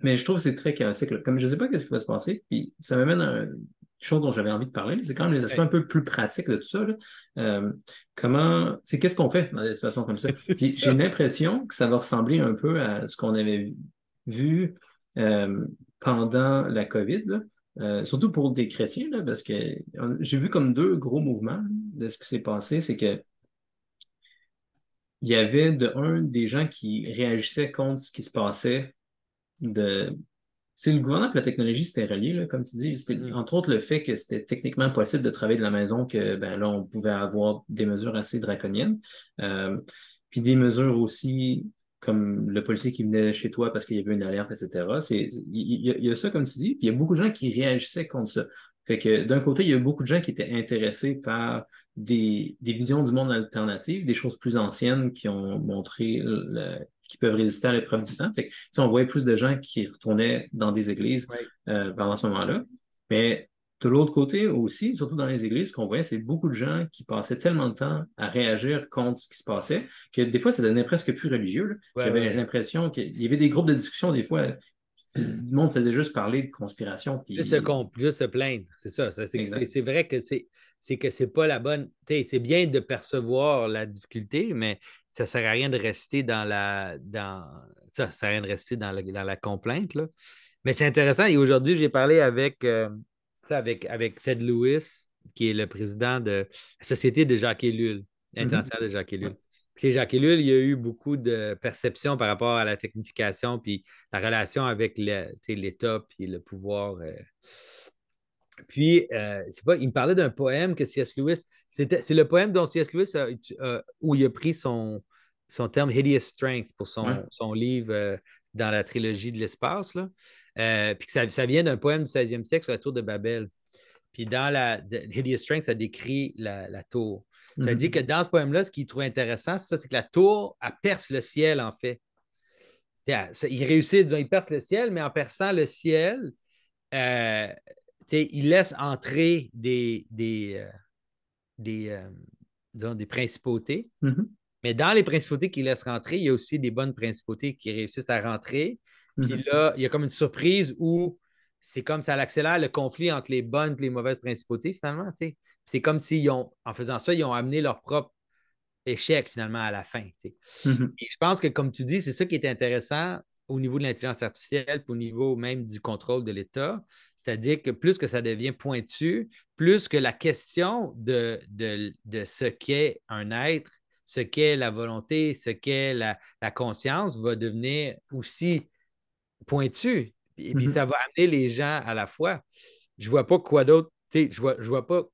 mais je trouve que c'est très chaotique. là. Comme je ne sais pas ce qui va se passer, puis ça m'amène à une chose dont j'avais envie de parler. C'est quand même les aspects un peu plus pratiques de tout ça. là. Euh, comment, c'est qu'est-ce qu'on fait dans des situations comme ça? Puis j'ai l'impression que ça va ressembler un peu à ce qu'on avait vu euh, pendant la COVID. là. Euh, surtout pour des chrétiens, là, parce que j'ai vu comme deux gros mouvements de ce qui s'est passé, c'est que il y avait de un des gens qui réagissaient contre ce qui se passait de c'est le gouvernement et la technologie c'était relié là, comme tu dis. C'était Mm. entre autres le fait que c'était techniquement possible de travailler de la maison que ben là on pouvait avoir des mesures assez draconiennes. Euh, puis des mesures aussi comme le policier qui venait chez toi parce qu'il y avait une alerte etc c'est il y, a- il y a ça comme tu dis puis il y a beaucoup de gens qui réagissaient contre ça. Fait que d'un côté, il y a beaucoup de gens qui étaient intéressés par des, visions du monde alternatif, des choses plus anciennes qui ont montré qui peuvent résister à l'épreuve du temps. Fait que, on voyait plus de gens qui retournaient dans des églises euh, pendant ce moment-là. Mais de l'autre côté aussi, surtout dans les églises, ce qu'on voyait, c'est beaucoup de gens qui passaient tellement de temps à réagir contre ce qui se passait que des fois, ça devenait presque plus religieux. J'avais l'impression qu'il y avait des groupes de discussion, des fois, le monde faisait juste parler de conspiration. Puis... Juste, se juste se plaindre, c'est ça. c'est vrai que c'est c'est que c'est pas la bonne. C'est bien de percevoir la difficulté, mais ça sert à rien de rester dans la. Dans, ça, sert à rien de rester dans, dans la complainte. Là. Mais c'est intéressant. Et aujourd'hui, j'ai parlé avec, euh, avec, avec Ted Lewis, qui est le président de la Société de Jacques Ellul, mm-hmm. de Jacques Ellul. Puis Jacques Ellul, il y a eu beaucoup de perceptions par rapport à la technification, puis la relation avec l'État, puis le pouvoir. Euh. Puis, euh, pas, il me parlait d'un poème que C.S. Lewis, c'est le poème dont C.S. Lewis, a, où il a pris son, son terme Hideous Strength pour son, son livre dans la trilogie de l'espace. Euh, puis que ça, vient d'un poème du 16e siècle sur la tour de Babel. Puis dans la Hideous Strength, ça décrit la, tour. Ça mhm. dit que dans ce poème-là, ce qu'il trouve intéressant, c'est que la tour, elle perce le ciel, en fait. Il réussit, disons, il perce le ciel, mais en perçant le ciel, euh, il laisse entrer des, des, euh, des, des principautés. Mhm. Mais dans les principautés qu'il laisse rentrer, il y a aussi des bonnes principautés qui réussissent à rentrer. Puis mhm. là, il y a comme une surprise où c'est comme ça accélère le conflit entre les bonnes et les mauvaises principautés, finalement. C'est comme s'ils ont, en faisant ça, ils ont amené leur propre échec finalement à la fin. Mhm. Et je pense que, comme tu dis, c'est ça qui est intéressant au niveau de l'intelligence artificielle, puis au niveau même du contrôle de l'État. C'est-à-dire que plus que ça devient pointu, plus que la question de, de, de ce qu'est un être, ce qu'est la volonté, ce qu'est la, la, conscience va devenir aussi pointu. Et puis, mhm. ça va amener les gens à la fois. Je vois pas quoi d'autre. Tu sais, je vois, je vois pas.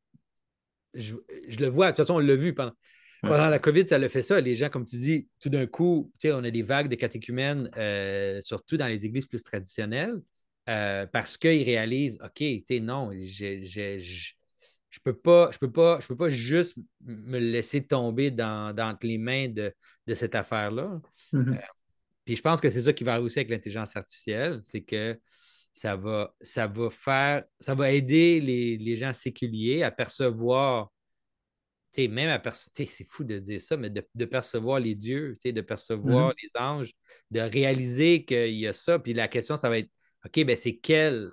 Je, le vois. De toute façon, on l'a vu pendant, pendant la COVID, ça le fait ça. Les gens, comme tu dis, tout d'un coup, on a des vagues de catéchumènes, euh, surtout dans les églises plus traditionnelles, euh, parce qu'ils réalisent, OK, non, je, je, je peux pas, je peux pas, je peux pas juste me laisser tomber dans, dans les mains de, de cette affaire-là. Mhm. Euh, puis je pense que c'est ça qui va aussi avec l'intelligence artificielle, c'est que ça va, ça va faire, ça va aider les, gens séculiers à percevoir, même à percevoir, c'est fou de dire ça, mais de, percevoir les dieux, de percevoir mm-hmm. les anges, de réaliser qu'il y a ça. Puis la question, ça va être, OK, ben c'est quel,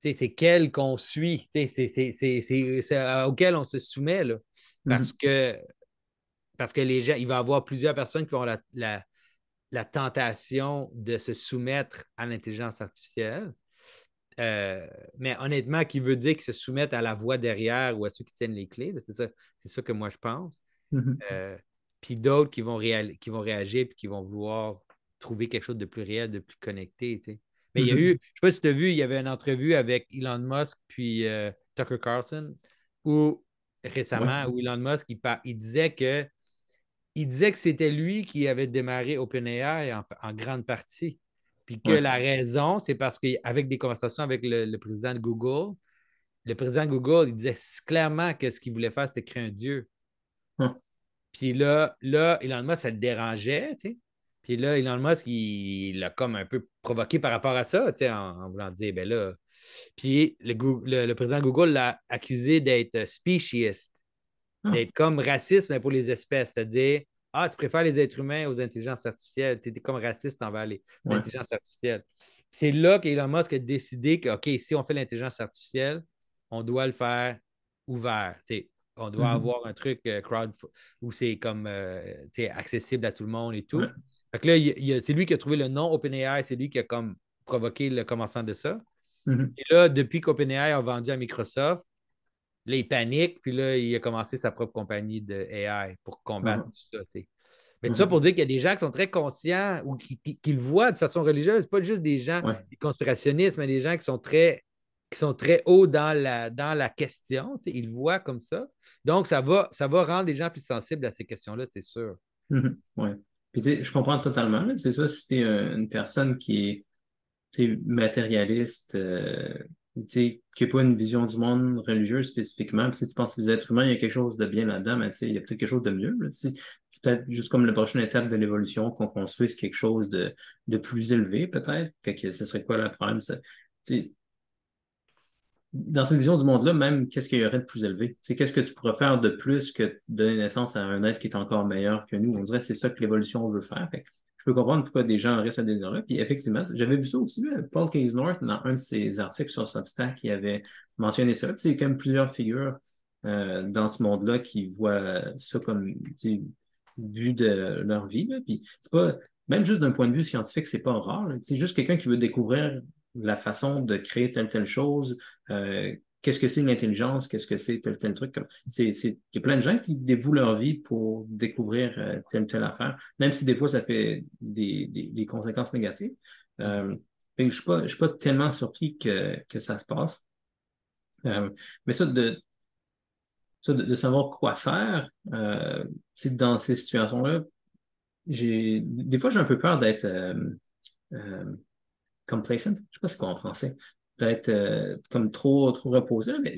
c'est quel qu'on suit, c'est auquel on se soumet, là. Parce mm-hmm. que parce que les gens, il va y avoir plusieurs personnes qui vont la, la tentation de se soumettre à l'intelligence artificielle. Euh, mais honnêtement, qui veut dire qu'ils se soumettent à la voix derrière ou à ceux qui tiennent les clés. C'est ça, c'est ça que moi je pense. Mm-hmm. Euh, puis d'autres qui, vont qui vont réagir et qui vont vouloir trouver quelque chose de plus réel, de plus connecté. Mais il y a mm-hmm. eu, je ne sais pas si tu as vu, il y avait une entrevue avec Elon Musk puis euh, Tucker Carlson où récemment, où Elon Musk il disait que il disait que c'était lui qui avait démarré OpenAI en, en grande partie. Puis que la raison, c'est parce qu'avec des conversations avec le, président de Google, le président de Google, il disait clairement que ce qu'il voulait faire, c'était créer un Dieu. Puis là, là, Elon Musk, ça le dérangeait, tu sais. Puis là, Elon Musk, il l'a comme un peu provoqué par rapport à ça, tu sais, en, voulant dire, ben là. Puis le, le président de Google l'a accusé d'être speciesiste. Ah. d'être comme raciste, mais pour les espèces. C'est-à-dire, ah, tu préfères les êtres humains aux intelligences artificielles. Tu es comme raciste envers les, intelligences artificielles. C'est là qu'Elon Musk a décidé que, OK, si on fait l'intelligence artificielle, on doit le faire ouvert. on doit mm-hmm. avoir un truc euh, crowd où c'est comme euh, accessible à tout le monde et tout. Fait que là, c'est lui qui a trouvé le nom OpenAI, c'est lui qui a comme provoqué le commencement de ça. Mm-hmm. Et là, depuis qu'OpenAI a vendu à Microsoft, Là, il panique, puis là, il a commencé sa propre compagnie de AI pour combattre tout ça. Mais tout ça pour dire qu'il y a des gens qui sont très conscients ou qui, le voient de façon religieuse, pas juste des gens, des conspirationnistes, mais des gens qui sont très, qui sont très hauts dans la, dans la question. Ils le voient comme ça. Donc, ça va, ça va rendre les gens plus sensibles à ces questions-là, c'est sûr. Mm-hmm. Oui. Puis, je comprends totalement. C'est ça, si tu une personne qui est matérialiste, euh, qui n'a pas une vision du monde religieux spécifiquement. Puis, tu penses que les êtres humains, il y a quelque chose de bien là-dedans, mais il y a peut-être quelque chose de mieux. Peut-être juste comme la prochaine étape de l'évolution, qu'on construise quelque chose de, de plus élevé, peut-être. Fait que ce serait quoi le problème? dans cette vision du monde-là, même, qu'est-ce qu'il y aurait de plus élevé? Qu'est-ce que tu pourrais faire de plus que donner naissance à un être qui est encore meilleur que nous? On dirait que c'est ça que l'évolution veut faire. Je peux comprendre pourquoi des gens restent à des là Puis effectivement, j'avais vu ça aussi, Paul Case North, dans un de ses articles sur Substack, il avait mentionné ça. Puis, il y a quand même plusieurs figures euh, dans ce monde-là qui voient ça comme vu de leur vie. Puis c'est pas, même juste d'un point de vue scientifique, c'est pas rare. C'est juste quelqu'un qui veut découvrir la façon de créer telle telle chose, euh, qu'est-ce que c'est l'intelligence, qu'est-ce que c'est tel tel truc. Il y a plein de gens qui dévouent leur vie pour découvrir euh, telle telle affaire, même si des fois ça fait des, des, conséquences négatives. Euh, je ne suis, suis pas tellement surpris que, que ça se passe. mais ça, de, ça de, savoir quoi faire dans ces situations-là, des fois j'ai un peu peur d'être complacent, je ne sais pas c'est quoi en français, peut-être euh, comme trop, trop reposé, mais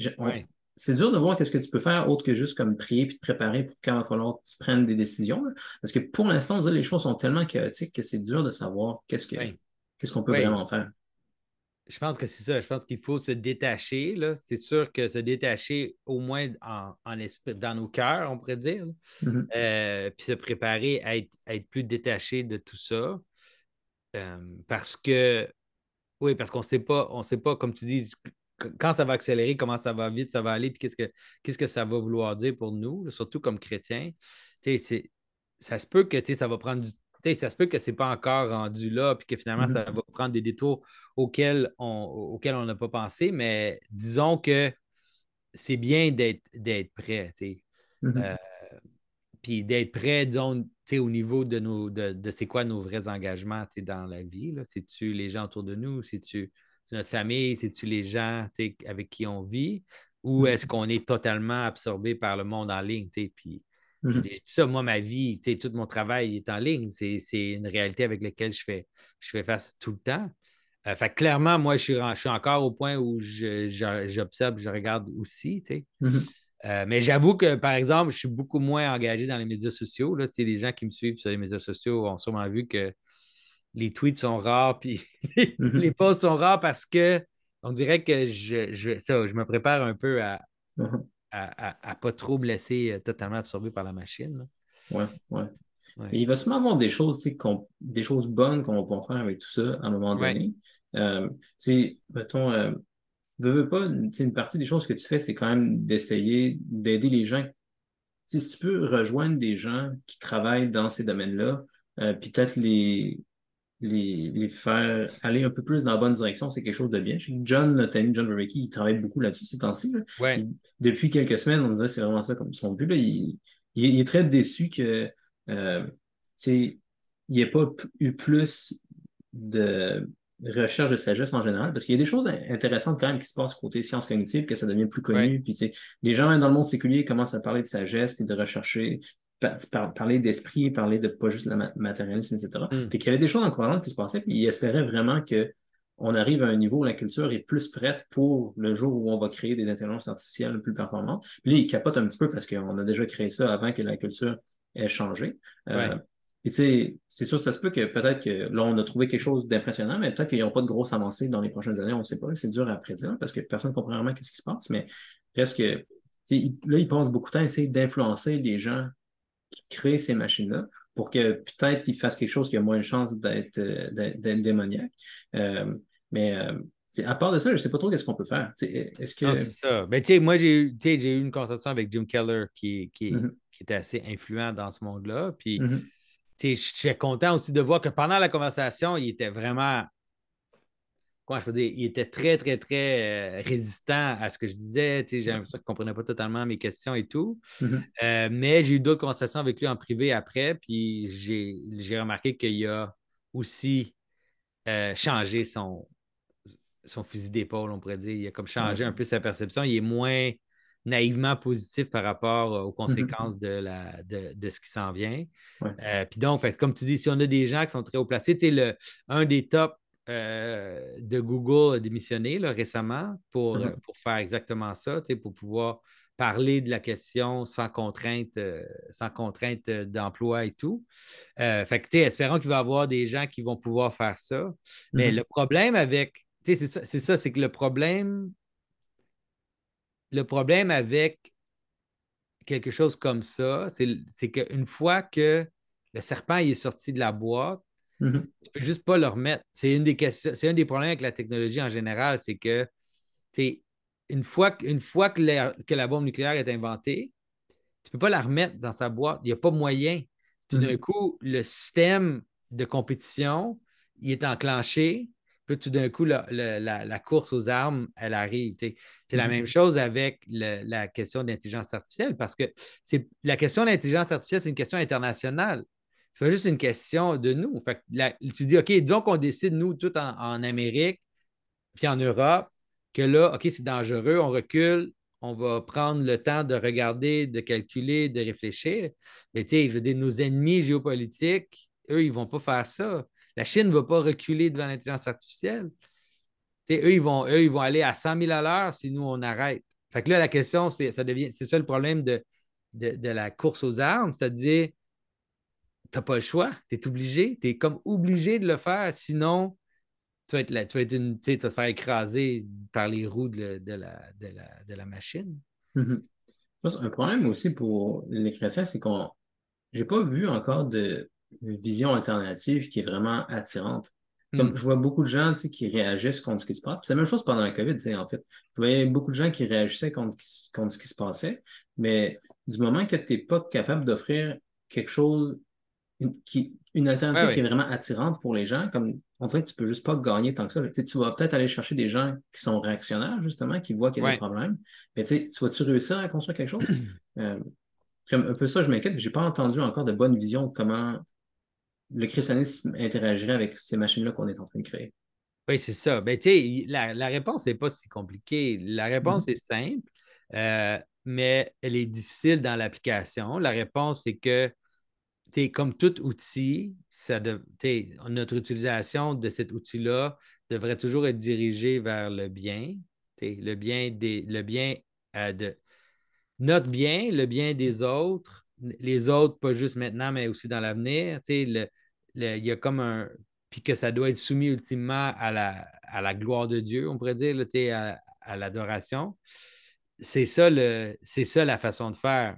c'est dur de voir qu'est-ce que tu peux faire autre que juste comme prier puis te préparer pour quand il va falloir que tu prennes des décisions. Parce que pour l'instant, les choses sont tellement chaotiques que c'est dur de savoir qu'est-ce que qu'est-ce qu'on peut vraiment faire. Je pense que c'est ça. Je pense qu'il faut se détacher. C'est sûr que se détacher au moins en, en dans nos cœurs, on pourrait dire. Mm-hmm. Euh, puis se préparer à être, à être, plus détaché de tout ça. Euh, parce que oui, parce qu'on ne sait pas, on sait pas, comme tu dis, quand ça va accélérer, comment ça va vite, ça va aller, puis qu'est-ce que, qu'est-ce que ça va vouloir dire pour nous, surtout comme chrétiens. Ça se peut que ça va prendre du ça se peut que ce n'est pas encore rendu là, puis que finalement, mm-hmm. ça va prendre des détours auxquels on on n'a pas pensé, mais disons que c'est bien d'être, d'être prêt. Mm-hmm. Euh, puis d'être prêt, disons, au niveau de, nos, de, de c'est quoi nos vrais engagements dans la vie. C'est-tu les gens autour de nous? C'est-tu notre famille? C'est-tu les gens avec qui on vit? Ou mm-hmm. est-ce qu'on est totalement absorbé par le monde en ligne? Puis, mm-hmm. ça, moi, ma vie, tout mon travail est en ligne. C'est une réalité avec laquelle je fais, je fais face tout le temps. Euh, fait clairement, moi, je suis, je suis, encore au point où j'observe, je, je, regarde aussi. Mm-hmm. Euh, mais j'avoue que, par exemple, je suis beaucoup moins engagé dans les médias sociaux. Là. Les gens qui me suivent sur les médias sociaux ont sûrement vu que les tweets sont rares, puis mhm. les posts sont rares parce que on dirait que je, je, je me prépare un peu à ne mhm. pas trop me laisser euh, totalement absorber par la machine. Oui, oui. Il va sûrement avoir des choses, des choses bonnes qu'on va faire avec tout ça à un moment donné. Euh, mettons, euh, veux, pas, une partie des choses que tu fais, c'est quand même d'essayer d'aider les gens. si tu peux rejoindre des gens qui travaillent dans ces domaines-là, euh, puis peut-être les, les, les, faire aller un peu plus dans la bonne direction, c'est quelque chose de bien. John, notre ami John Verrecki, il travaille beaucoup là-dessus ces temps-ci. Depuis quelques semaines, on dirait que c'est vraiment ça comme son but. Là. Il, il, est très déçu que euh, il n'y ait pas eu plus de, recherche de sagesse en général, parce qu'il y a des choses intéressantes quand même qui se passent côté sciences cognitives, que ça devient plus connu. Puis, les gens dans le monde séculier commencent à parler de sagesse, puis de rechercher, parler d'esprit, parler de pas juste le matérialisme, etc. Mm. Puis qu'il y avait des choses encourageantes qui se passaient, puis ils espéraient vraiment que on arrive à un niveau où la culture est plus prête pour le jour où on va créer des intelligences artificielles plus performantes. Puis là, ils capotent un petit peu parce qu'on a déjà créé ça avant que la culture ait changé. Euh, et c'est sûr, ça se peut que peut-être que là, on a trouvé quelque chose d'impressionnant, mais peut-être qu'ils n'ont pas de grosses avancées dans les prochaines années, on ne sait pas. C'est dur à prédire parce que personne ne comprend vraiment ce qui se passe, mais presque que là, ils passent beaucoup de temps à essayer d'influencer les gens qui créent ces machines-là pour que peut-être ils fassent quelque chose qui a moins de chances d'être euh, démoniaque. Euh, mais euh, à part de ça, je ne sais pas trop qu'est-ce qu'on peut faire. Est-ce que... c'est ça. Ben, moi, j'ai eu une conversation avec Jim Keller qui, qui, mm-hmm. qui était assez influent dans ce monde-là. Puis mm-hmm je suis content aussi de voir que pendant la conversation, il était vraiment. Comment je peux dire? Il était très, très, très euh, résistant à ce que je disais. J'ai l'impression qu'il ne comprenait pas totalement mes questions et tout. Mm-hmm. Euh, mais j'ai eu d'autres conversations avec lui en privé après, puis j'ai remarqué qu'il a aussi euh, changé son, son fusil d'épaule, on pourrait dire. Il a comme changé un peu sa perception. Il est moins naïvement positif par rapport aux mhm. conséquences de, la, de, ce qui s'en vient. Euh, puis donc, fait, comme tu dis, si on a des gens qui sont très haut placés, le, un des top euh, de Google a démissionné récemment pour, Mhm. pour faire exactement ça, pour pouvoir parler de la question sans contrainte, euh, sans contrainte euh, d'emploi et tout. Euh, fait que, espérons qu'il va y avoir des gens qui vont pouvoir faire ça. Mais Mhm. le problème avec, c'est ça, c'est que le problème, le problème avec quelque chose comme ça, c'est qu'une fois que le serpent est sorti de la boîte, Mhm. tu peux juste pas le remettre. C'est une des questions, c'est un des problèmes avec la technologie en général, c'est que une fois, une fois que, la, que la bombe nucléaire est inventée, tu ne peux pas la remettre dans sa boîte. Il n'y a pas moyen. Tout d'un Mhm. coup, le système de compétition, il est enclenché. Puis tout d'un coup, la, la- course aux armes, elle arrive. C'est la même chose avec le- la question d'intelligence artificielle, parce que c'est la question d'intelligence artificielle, c'est une question internationale. C'est pas juste une question de nous. Fait que la- tu dis, OK, disons qu'on décide, nous, tout en, en Amérique, puis en Europe, que là, OK, c'est dangereux, on recule, on va prendre le temps de regarder, de calculer, de réfléchir. Mais tu sais, je veux dire, nos ennemis géopolitiques, eux, ils ne vont pas faire ça. La Chine ne va pas reculer devant l'intelligence artificielle. Eux, ils vont, eux, ils aller à 100 000 à l'heure si nous, on arrête. Fait que là, la question, c'est ça ça le problème de, la course aux armes, c'est-à-dire, tu n'as pas le choix, tu es obligé, tu es comme obligé de le faire, sinon, tu vas tu te faire écraser par les roues de, la, machine. Mhm. Pense Un problème aussi pour les chrétiens, c'est qu'on j'ai pas vu encore de vision alternative qui est vraiment attirante. Comme Hmm. je vois beaucoup de gens qui réagissent contre ce qui se passe. C'est la même chose pendant la COVID, en fait. Je voyais beaucoup de gens qui réagissaient contre, contre ce qui se passait, mais du moment que tu n'es pas capable d'offrir quelque chose, une, qui, une alternative Ouais, ouais. qui est vraiment attirante pour les gens, comme on dirait que tu peux juste pas gagner tant que ça. Tu vas peut-être aller chercher des gens qui sont réactionnaires, justement, qui voient qu'il y a Ouais. des problèmes. Mais tu vas-tu réussir à construire quelque chose? Euh, comme un peu ça, je m'inquiète. J'ai pas entendu encore de bonne vision de comment le christianisme interagirait avec ces machines-là qu'on est en train de créer. Oui, c'est ça. Ben, la, la réponse n'est pas si compliquée. La réponse Mhm. est simple, euh, mais elle est difficile dans l'application. La réponse, c'est que, comme tout outil, ça de, notre utilisation de cet outil-là devrait toujours être dirigée vers le bien, le bien, des, le bien euh, de notre bien, le bien des autres, les autres, pas juste maintenant, mais aussi dans l'avenir. Il y a comme un. Puis que ça doit être soumis ultimement à la, à la gloire de Dieu, on pourrait dire, là, à, à l'adoration. C'est ça, le, c'est ça la façon de faire.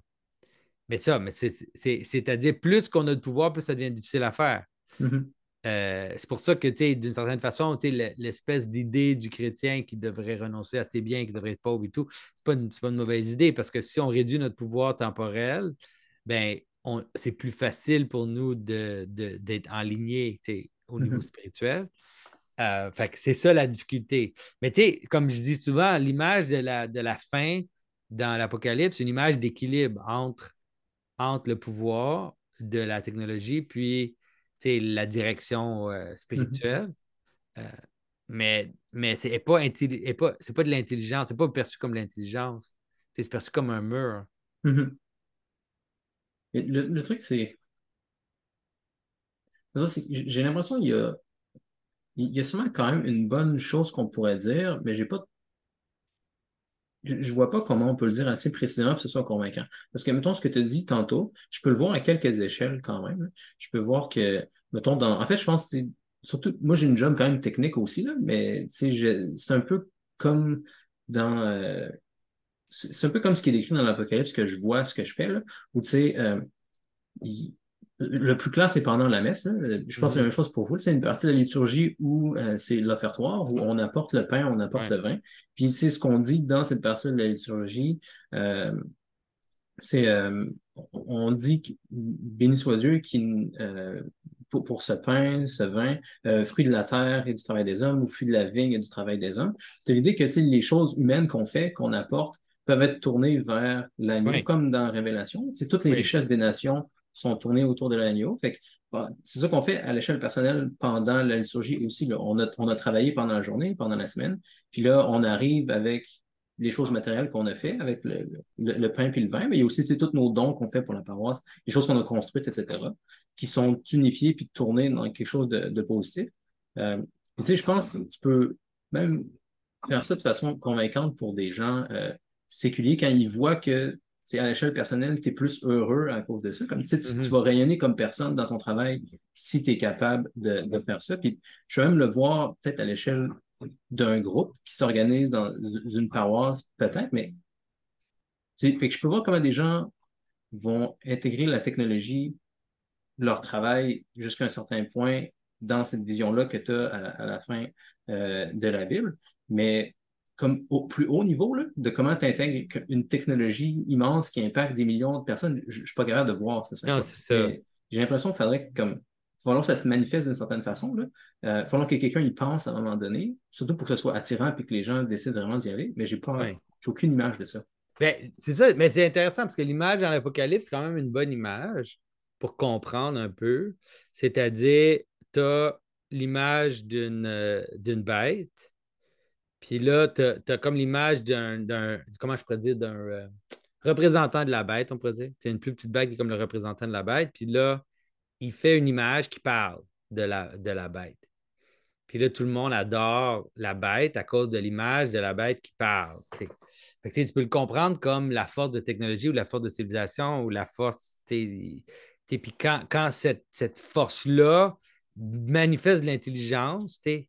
Mais ça, mais c'est, c'est- c'est-à-dire, plus qu'on a de pouvoir, plus ça devient difficile à faire. Mhm. Euh, c'est pour ça que, d'une certaine façon, l'espèce d'idée du chrétien qui devrait renoncer à ses biens, qui devrait être pauvre et tout, pas, une- c'est pas une mauvaise idée parce que si on réduit notre pouvoir temporel, ben, on- c'est plus facile pour nous de, de- d'être en lignée, tu sais, au niveau Mhm. spirituel. Euh, fait que c'est ça la difficulté. Mais tu sais, comme je dis souvent, l'image de la, de la fin dans l'Apocalypse, c'est une image d'équilibre entre, entre le pouvoir de la technologie puis la direction euh, Mhm. spirituelle. Euh, mais mais c'est pas, est pas, pas de l'intelligence, c'est pas perçu comme l'intelligence. C'est perçu comme un mur. Mhm. Le, truc, c'est. J'ai l'impression qu'il y a, il y a sûrement quand même une bonne chose qu'on pourrait dire, mais j'ai pas. Je, je vois pas comment on peut le dire assez précisément pour que ce soit convaincant. Parce que, mettons, ce que tu as dit tantôt, je peux le voir à quelques échelles quand même. Je peux voir que, mettons, dans. En fait, je pense que c'est- surtout, moi j'ai une job quand même technique aussi, là, mais c'est un peu comme dans. euh, c'est un peu comme ce qui est décrit dans l'Apocalypse que je vois ce que je fais, là, où tu sais, euh, le plus clair, c'est pendant la messe. là. Je pense que c'est la Mhm. même chose pour vous. C'est une partie de la liturgie où euh, c'est l'offertoire, où on apporte le pain, on apporte Ouais. le vin. Puis c'est ce qu'on dit dans cette partie de la liturgie. euh, c'est on dit que béni soit Dieu qui pour, pour ce pain, ce vin, euh, fruit de la terre et du travail des hommes, ou fruit de la vigne et du travail des hommes. C'est l'idée que c'est les choses humaines qu'on fait, qu'on apporte, peuvent être tournées vers l'agneau, Oui. comme dans Révélation. C'est toutes les Oui. richesses des nations sont tournées autour de l'agneau. Fait que, bah, c'est ça qu'on fait à l'échelle personnelle pendant la liturgie aussi. Là. On a, on a travaillé pendant la journée, pendant la semaine. Puis là, on arrive avec les choses matérielles qu'on a fait, avec le, le, le pain puis le vin, mais il y a aussi tous nos dons qu'on fait pour la paroisse, les choses qu'on a construites, etc., qui sont unifiées puis tournées dans quelque chose de, de positif. Euh, Tu sais, je pense que tu peux même faire ça de façon convaincante pour des gens euh, séculiers quand ils voient que à l'échelle personnelle, tu es plus heureux à cause de ça. Comme tu, sais, tu, Mhm. vas rayonner comme personne dans ton travail si tu es capable de, de faire ça. Puis je vais même le voir peut-être à l'échelle d'un groupe qui s'organise dans une paroisse, peut-être, mais fait que je peux voir comment des gens vont intégrer la technologie, leur travail jusqu'à un certain point dans cette vision-là que tu as à, à la fin euh, de la Bible. Mais comme au plus haut niveau là, de comment tu intègres une technologie immense qui impacte des millions de personnes, je ne suis pas capable de voir ça. Non, c'est ça. J'ai l'impression qu'il faudrait que, comme il falloir que ça se manifeste d'une certaine façon. Il euh, va falloir que quelqu'un y pense à un moment donné, surtout pour que ce soit attirant et que les gens décident vraiment d'y aller. Mais j'ai pas Ouais. aucune image de ça. Ben, c'est ça, mais c'est intéressant parce que l'image dans l'Apocalypse, c'est quand même une bonne image pour comprendre un peu. C'est-à-dire, tu as l'image d'une euh, d'une bête, puis là, tu as, comme l'image d'un, comment je pourrais dire, d'un euh, représentant de la bête, on pourrait dire. C'est une plus petite bête qui est comme le représentant de la bête, puis là, il fait une image qui parle de la, de la bête. Puis là, tout le monde adore la bête à cause de l'image de la bête qui parle. Tu tu peux le comprendre comme la force de technologie ou la force de civilisation ou la force. tu Puis quand, quand cette, cette force-là manifeste de l'intelligence, tu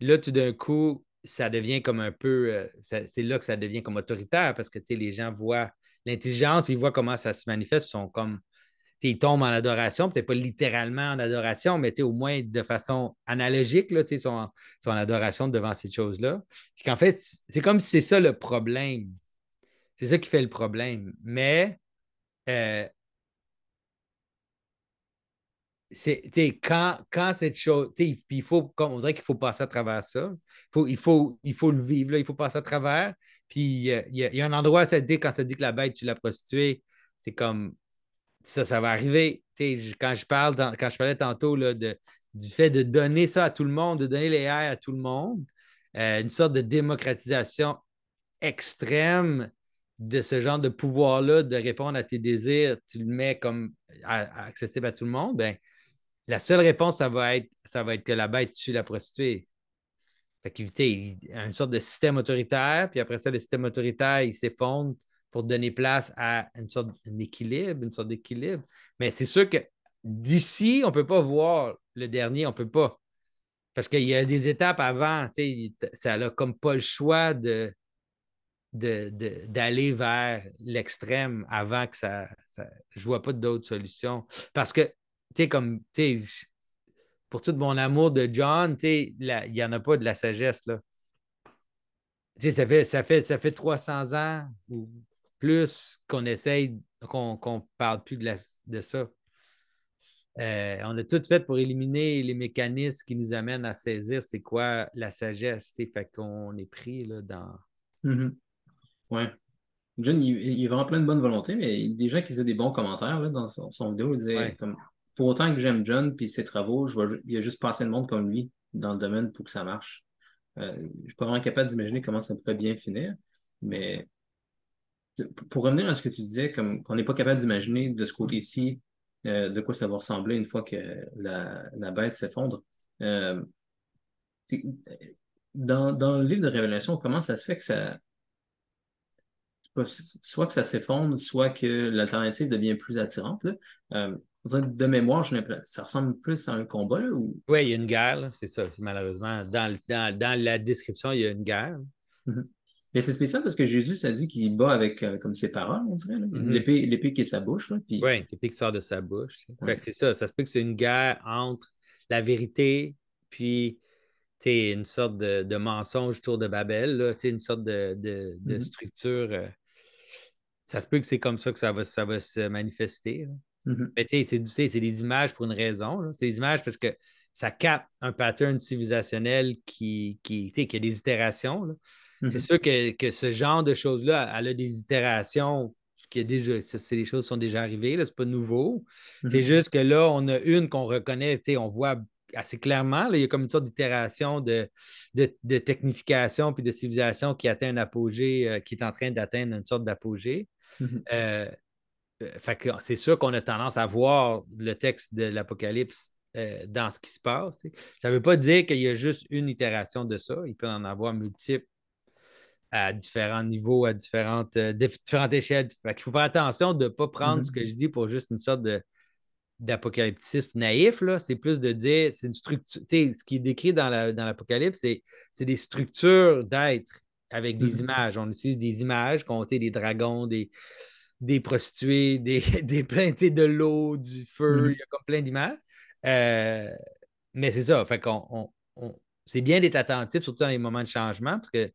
là, tout d'un coup, ça devient comme un peu. euh, c'est là que ça devient comme autoritaire parce que les gens voient l'intelligence, puis ils voient comment ça se manifeste, ils sont comme. Ils tombent en adoration, peut-être pas littéralement en adoration, mais au moins de façon analogique, là, ils sont, en, sont en adoration devant ces choses-là. Puis qu'en fait, c'est comme si c'est ça le problème. C'est ça qui fait le problème. Mais euh, c'est, quand, quand cette chose, il faut, on dirait qu'il faut passer à travers ça. Il faut, il faut, il faut le vivre, là, il faut passer à travers. Puis il y, y a un endroit, ça dit, quand ça dit que la bête, tu l'as prostituée, c'est comme ça, ça va arriver. Quand je parle, quand je parlais tantôt là, de, du fait de donner ça à tout le monde, de donner les AI à tout le monde, euh, une sorte de démocratisation extrême de ce genre de pouvoir-là, de répondre à tes désirs, tu le mets comme accessible à tout le monde, ben, la seule réponse, ça va être, ça va être que la bête tue la prostituée. Fait que, tu sais, il y a une sorte de système autoritaire, puis après ça, le système autoritaire, il s'effondre pour donner place à une sorte d'équilibre, une sorte d'équilibre. Mais c'est sûr que d'ici, on ne peut pas voir le dernier, on ne peut pas. Parce qu'il y a des étapes avant, ça n'a comme pas le choix de, d'aller vers l'extrême avant que ça, Je vois pas d'autres solutions. Parce que, tu sais, comme, tu sais, je- pour tout mon amour de John, tu sais, la- il n'y en a pas de la sagesse, là. Tu sais, ça fait, ça fait, ça fait 300 ans ou plus qu'on essaye, qu'on qu'on parle plus de, la- de ça. Euh, on a tout fait pour éliminer les mécanismes qui nous amènent à saisir c'est quoi la sagesse. Fait qu'on est pris là, dans. Mhm. Ouais. John, il, il est vraiment plein de bonne volonté, mais il y a des gens qui faisaient des bons commentaires là, dans son, son vidéo. Il disait Ouais. comme pour autant que j'aime John puis ses travaux, il y a juste pas assez de monde comme lui dans le domaine pour que ça marche. Euh, je suis pas vraiment capable d'imaginer comment ça pourrait bien finir, mais pour revenir à ce que tu disais, comme qu'on n'est pas capable d'imaginer de ce côté-ci euh, de quoi ça va ressembler une fois que la, bête s'effondre. Euh, dans, le livre de Révélation, comment ça se fait que ça soit que ça s'effondre, soit que l'alternative devient plus attirante. De mémoire, l'impression- ça ressemble plus à un combat. Là, ou... Oui, il y a une guerre, c'est ça. malheureusement, dans, dans, dans la description, il y a une guerre. Mhm. Mais c'est spécial parce que Jésus, ça dit qu'il bat avec euh, comme ses paroles, on dirait. Mhm. L'épée, l'épée qui est sa bouche. Là, puis... Oui, l'épée qui sort de sa bouche. Ouais. C'est ça. Ça se peut que c'est une guerre entre la vérité puis une sorte de, de mensonge autour de Babel, là, une sorte de, de- de Mhm. structure. euh, ça se peut que c'est comme ça que ça va, ça va se manifester. là. Mhm. Mais tu sais, c'est des images pour une raison. C'est des images parce que ça capte un pattern civilisationnel qui, qui, qui a des itérations. C'est sûr que, que ce genre de choses-là, elle a des itérations qui déjà, ça, c'est des choses qui sont déjà arrivées, c'est pas nouveau. C'est Mhm. juste que là, on a une qu'on reconnaît, on voit assez clairement, là, il y a comme une sorte d'itération de, de, de technification puis de civilisation qui atteint un apogée, euh, qui est en train d'atteindre une sorte d'apogée. Euh, fait que c'est sûr qu'on a tendance à voir le texte de l'Apocalypse euh, dans ce qui se passe. Ça ne veut pas dire qu'il y a juste une itération de ça. Il peut en avoir multiples à différents niveaux, à différentes, euh, différentes échelles. il faut faire attention de ne pas prendre ce Mhm. que je dis pour juste une sorte de d'apocalyptisme naïf. C'est plus de dire, c'est une structure, ce qui est décrit dans la- dans l'Apocalypse, c'est, des structures d'être avec des Mhm. images. On utilise des images, compter des dragons, des, des prostituées, des, des sais, de l'eau, du feu, il Mhm. y a comme plein d'images. Euh, mais c'est ça, fait qu'on on- on- c'est bien d'être attentif, surtout dans les moments de changement, parce que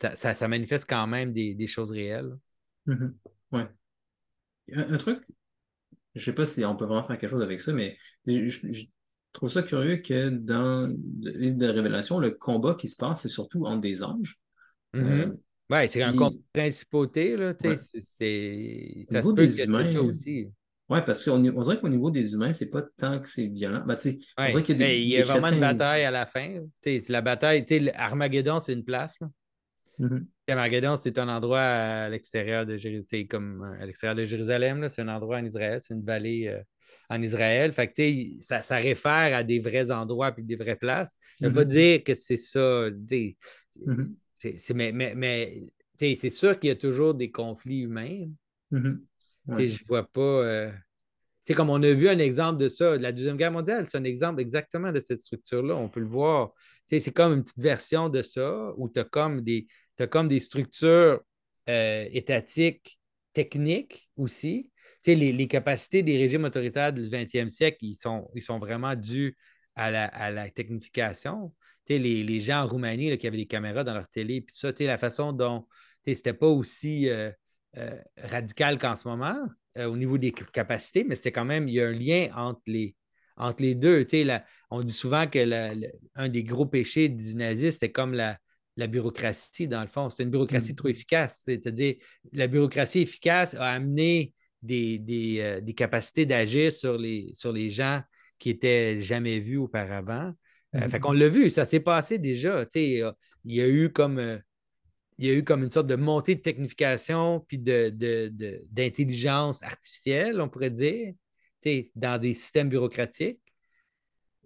ça, ça- ça manifeste quand même des, des choses réelles. Mhm. Ouais. Un, un truc, je sais pas si on peut vraiment faire quelque chose avec ça, mais je, trouve ça curieux que dans le livre de Révélation, le combat qui se passe, c'est surtout entre des anges. Euh, Ouais, c'est un compte de principauté, là, ouais, c'est, ça se peut que c'est ça humains, aussi. ouais, parce qu'on on dirait qu'au niveau des humains, c'est pas tant que c'est violent. Ben, on dirait qu'il y a des, il y des a vraiment une bataille à la fin. La bataille, tu sais, Armageddon, c'est une place. Là. Mhm. Armageddon, c'est un endroit à l'extérieur de Jérusalem, comme à l'extérieur de Jérusalem, c'est un endroit en Israël, c'est une vallée euh, en Israël. Fait que, ça, ça réfère à des vrais endroits et des vraies places. Ça ne veut pas Mhm. dire que c'est ça. Mhm. C'est- mais mais, mais c'est sûr qu'il y a toujours des conflits humains. Tu sais, Ouais. je vois pas. euh, comme on a vu un exemple de ça, de la Deuxième Guerre mondiale, c'est un exemple exactement de cette structure-là. On peut le voir. C'est comme une petite version de ça où tu as comme des, comme des structures euh, étatiques, techniques aussi. Les capacités des régimes autoritaires du 20e siècle, ils sont, ils sont vraiment dus à la, à la technification. Les, les gens en Roumanie là, qui avaient des caméras dans leur télé, puis ça, la façon dont c'était pas aussi euh, euh, radical qu'en ce moment euh, au niveau des capacités, mais c'était quand même, il y a un lien entre les, entre les deux. La- on dit souvent que la- un des gros péchés du nazisme, c'était comme la, la bureaucratie, dans le fond. C'était une bureaucratie trop Mhm. efficace. C'est-à-dire, la bureaucratie efficace a amené des, des, euh, des capacités d'agir sur les, sur les gens qui étaient jamais vus auparavant. Euh, fait Mhm. qu'on l'a vu, ça s'est passé déjà. Tu sais, euh, il y a eu comme euh, il y a eu comme une sorte de montée de technification puis de, de- de- d'intelligence artificielle, on pourrait dire, dans des systèmes bureaucratiques.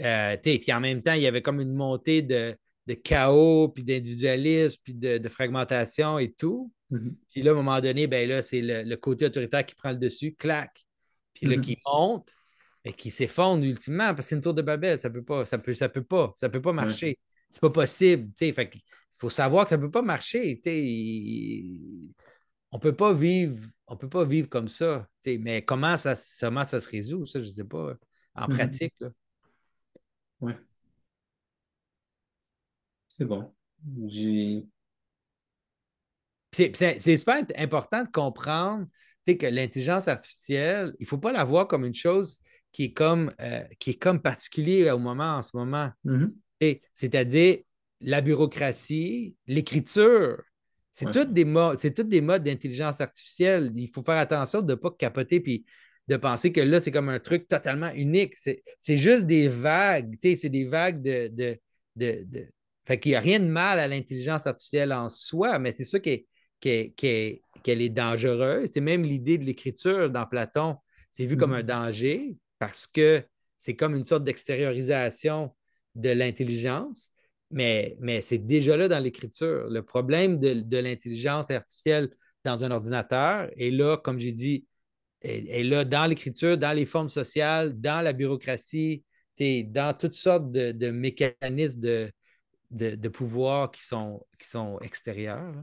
Euh, puis en même temps, il y avait comme une montée de, de chaos, puis d'individualisme, puis de, fragmentation et tout. Mhm. Puis là, à un moment donné, ben là, c'est le, le côté autoritaire qui prend le dessus, clac. Puis là, Mhm. qui monte et qui s'effondre ultimement parce que c'est une tour de Babel. Ça peut pas, ça peut, ça peut pas, ça peut pas Ouais. marcher. C'est pas possible. il faut savoir que ça peut pas marcher. Il- On peut pas vivre, on peut pas vivre comme ça. Mais comment ça, comment ça se résout, ça, je sais pas. En Mhm. pratique. Ouais. C'est bon. J'ai. C'est c'est- c'est super important de comprendre que l'intelligence artificielle, il ne faut pas la voir comme une chose qui est comme, euh, qui est comme particulière au moment en ce moment. Mhm. Et C'est-à-dire la bureaucratie, l'écriture. C'est Ouais. toutes des modes, c'est toutes des modes d'intelligence artificielle. Il faut faire attention de ne pas capoter puis de penser que là, c'est comme un truc totalement unique. C'est c'est juste des vagues, c'est des vagues de. de, de, de- Fait qu'il n'y a rien de mal à l'intelligence artificielle en soi, mais c'est est- qu'elle est dangereuse. C'est même l'idée de l'écriture dans Platon, c'est vu comme un Mhm. danger parce que c'est comme une sorte d'extériorisation de l'intelligence, mais, mais c'est déjà là dans l'écriture. Le problème de, de l'intelligence artificielle dans un ordinateur est là, comme j'ai dit, est, est là dans l'écriture, dans les formes sociales, dans la bureaucratie, dans toutes sortes de, de mécanismes de, de, de pouvoir qui sont, qui sont extérieurs.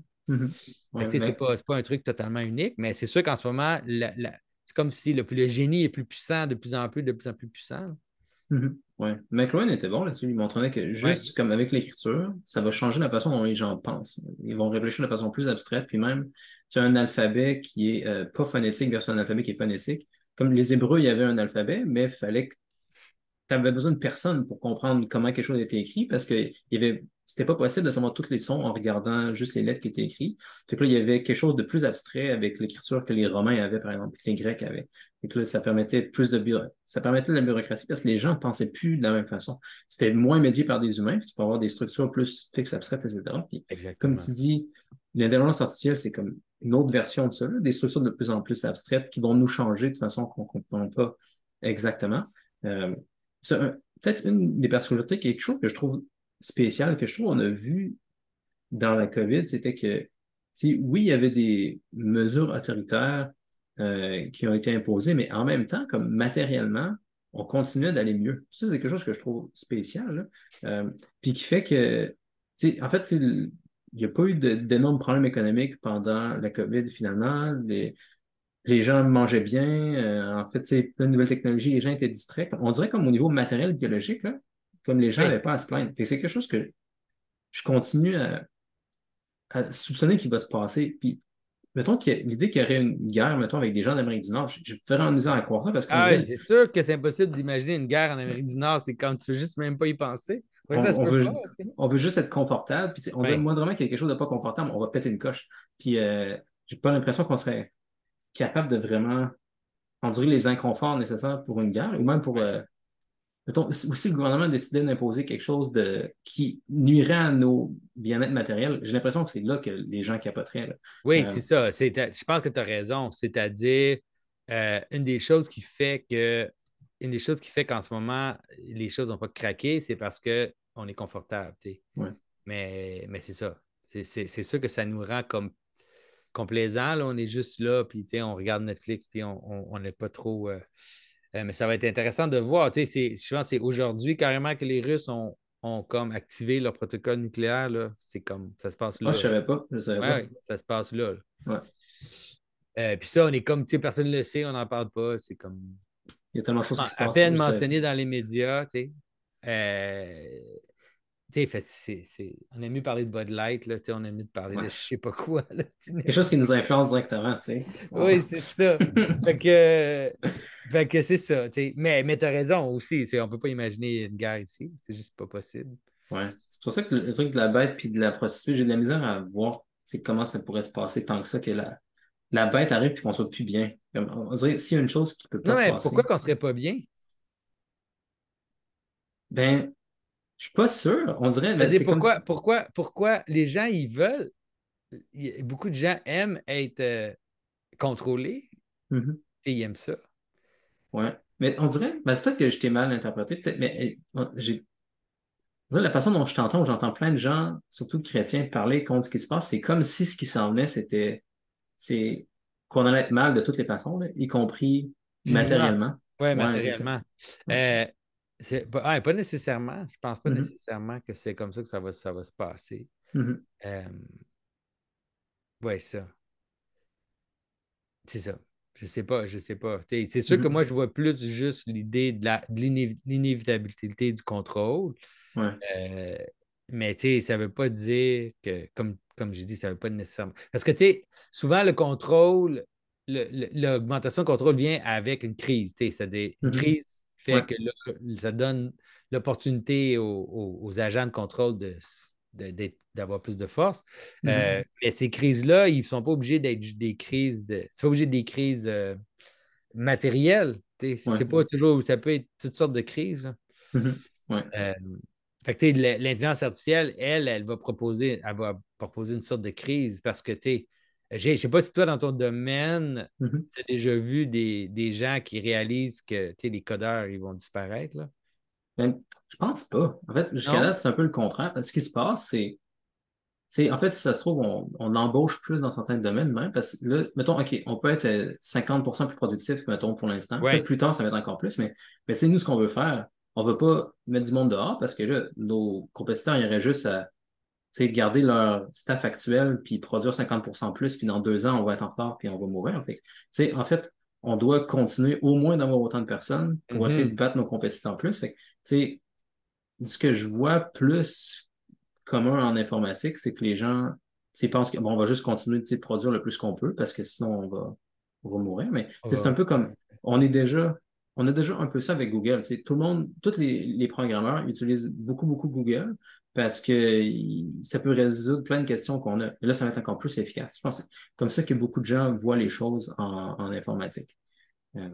Ouais, tu sais, c'est pas, pas un truc totalement unique, mais c'est sûr qu'en ce moment, la- la- c'est comme si le, le génie est plus puissant, de plus en plus, de plus en plus puissant. là. Mhm. Ouais. McLuhan était bon là-dessus. Il montrait que Ouais. juste comme avec l'écriture, ça va changer la façon dont les gens pensent. Ils vont réfléchir de façon plus abstraite. Puis même, tu as un alphabet qui est euh, pas phonétique versus un alphabet qui est phonétique. Comme les Hébreux, il y avait un alphabet, mais il fallait que tu avais besoin de personne pour comprendre comment quelque chose était écrit parce que il y avait, c'était pas possible de savoir tous les sons en regardant juste les lettres qui étaient écrites. Fait que là, il y avait quelque chose de plus abstrait avec l'écriture que les Romains avaient, par exemple, que les Grecs avaient. Fait que là, ça permettait plus de bureau... ça permettait de la bureaucratie parce que les gens ne pensaient plus de la même façon. C'était moins médié par des humains, puis tu peux avoir des structures plus fixes, abstraites, etc. Puis, comme tu dis, l'intelligence artificielle, c'est comme une autre version de ça, là, des structures de plus en plus abstraites qui vont nous changer de façon qu'on ne comprend pas exactement. Euh, c'est peut-être une des particularités, quelque chose que je trouve spécial, que je trouve on a vu dans la COVID, c'était que, oui, il y avait des mesures autoritaires euh, qui ont été imposées, mais en même temps, comme matériellement, on continuait d'aller mieux. Ça, c'est quelque chose que je trouve spécial, euh, puis qui fait que, en fait, il n'y a pas eu d'énormes problèmes économiques pendant la COVID, finalement. Les, les gens mangeaient bien. Euh, en fait, c'est plein de nouvelles technologies, les gens étaient distraits. On dirait comme au niveau matériel, biologique, là, comme les gens n'avaient pas à se plaindre. C'est quelque chose que je continue à, soupçonner qu'il va se passer. Puis, mettons que l'idée qu'il y aurait une guerre, mettons, avec des gens d'Amérique du Nord, je, fais vraiment misère à croire ça parce que. Ah c'est sûr que c'est impossible d'imaginer une guerre en Amérique du Nord. C'est quand tu veux juste même pas y penser. On, veut, juste être confortable. Puis on moindrement qu'il y a quelque chose de pas confortable, on va péter une coche. Puis, euh, j'ai pas l'impression qu'on serait capable de vraiment endurer les inconforts nécessaires pour une guerre ou même pour. Euh, mettons, si le gouvernement décidait d'imposer quelque chose de, qui nuirait à nos bien-être matériels, j'ai l'impression que c'est là que les gens capoteraient. Oui, euh, c'est ça. Je pense que tu as raison. C'est-à-dire, euh, une des choses qui fait que. Une des choses qui fait qu'en ce moment, les choses n'ont pas craqué, c'est parce qu'on est confortable. Mais, mais c'est ça. C'est sûr que ça nous rend comme complaisant. Là, on est juste là, puis on regarde Netflix, puis on n'est pas trop. Euh, euh, mais ça va être intéressant de voir. Je pense que c'est aujourd'hui carrément que les Russes ont, ont comme activé leur protocole nucléaire. C'est comme ça se passe là. Moi, je ne savais pas. Je savais pas. ça se passe là. Ouais. Euh, puis ça, on est comme, tu sais, personne ne le sait, on n'en parle pas. C'est comme. Il y a tellement de choses qui se passent. À peine mentionné dans les médias, tu sais on aime mieux parler de Bud Light, là, on aime mieux parler de je sais pas quoi. Quelque chose qui nous influence directement, tu sais. Oui, c'est ça. fait que, fait que c'est ça. Mais, mais tu as raison aussi, on ne peut pas imaginer une guerre ici. C'est juste pas possible. Ouais. C'est pour ça que le, truc de la bête puis de la prostituée, j'ai de la misère à voir comment ça pourrait se passer tant que ça, que la, la bête arrive et qu'on soit plus bien. On dirait s'il y a une chose qui peut pas se passer. Pourquoi qu'on serait pas bien? Ben, je suis pas sûr. On dirait. Ben, pourquoi, pourquoi, pourquoi les gens, ils veulent. beaucoup de gens aiment être euh, contrôlés. Mm-hmm. Et ils aiment ça. Ouais. Mais on dirait. Ben, peut-être que je t'ai mal interprété. Peut-être, mais eh, j'ai. La façon dont je t'entends, où j'entends plein de gens, surtout chrétiens, parler contre ce qui se passe, c'est comme si ce qui s'en venait, c'était c'est qu'on allait être mal de toutes les façons, y compris matériellement. Oui, matériellement. Euh, pas nécessairement. Je pense pas mm-hmm. nécessairement que c'est comme ça que ça va, ça va se passer. Mm-hmm. oui, ça. C'est ça. Je sais pas, je sais pas. C'est sûr que mm-hmm. moi, je vois plus juste l'idée de l'inévitabilité du contrôle. Euh, mais ça ne veut pas dire que, comme, comme j'ai dit, ça ne veut pas nécessairement. Parce que souvent, le contrôle, l'augmentation de contrôle vient avec une crise. C'est-à-dire, une crise fait que là, ça donne l'opportunité aux, agents de contrôle d'avoir plus de force. Euh, mm-hmm. mais ces crises-là, ils ne sont pas obligés d'être des crises de. C'est pas obligé des crises euh, matérielles. C'est pas toujours. Ça peut être toutes sortes de crises. Mm-hmm. Euh, l'intelligence artificielle, elle, elle va proposer, elle va proposer une sorte de crise parce que tu je ne sais pas si toi, dans ton domaine, mm-hmm. tu as déjà vu des, gens qui réalisent que les codeurs ils vont disparaître. Là? Ben, je pense pas. En fait, jusqu'à là, c'est un peu le contraire. Ce qui se passe, c'est. En fait, si ça se trouve, on, embauche plus dans certains domaines même, parce que là, mettons, OK, on peut être 50% euh, plus productif, mettons, pour l'instant. Peut-être plus tard, ça va être encore plus, mais, mais c'est nous ce qu'on veut faire. On ne veut pas mettre du monde dehors parce que là, nos compétiteurs, il y aurait juste à garder leur staff actuel, puis produire 50% plus, puis dans deux ans, on va être en retard, puis on va mourir. En fait, en fait on doit continuer au moins d'avoir autant de personnes pour essayer de mm-hmm. battre nos compétiteurs plus. Fait ce que je vois plus commun en informatique, c'est que les gens pensent qu'on va juste continuer de produire le plus qu'on peut parce que sinon on va, on va mourir. Mais c'est un peu comme on est déjà on a déjà un peu ça avec Google. Tout le monde, tous les, les, programmeurs utilisent beaucoup, beaucoup Google parce que ça peut résoudre plein de questions qu'on a. Et là, ça va être encore plus efficace. Je pense que c'est comme ça que beaucoup de gens voient les choses en, informatique. Euh.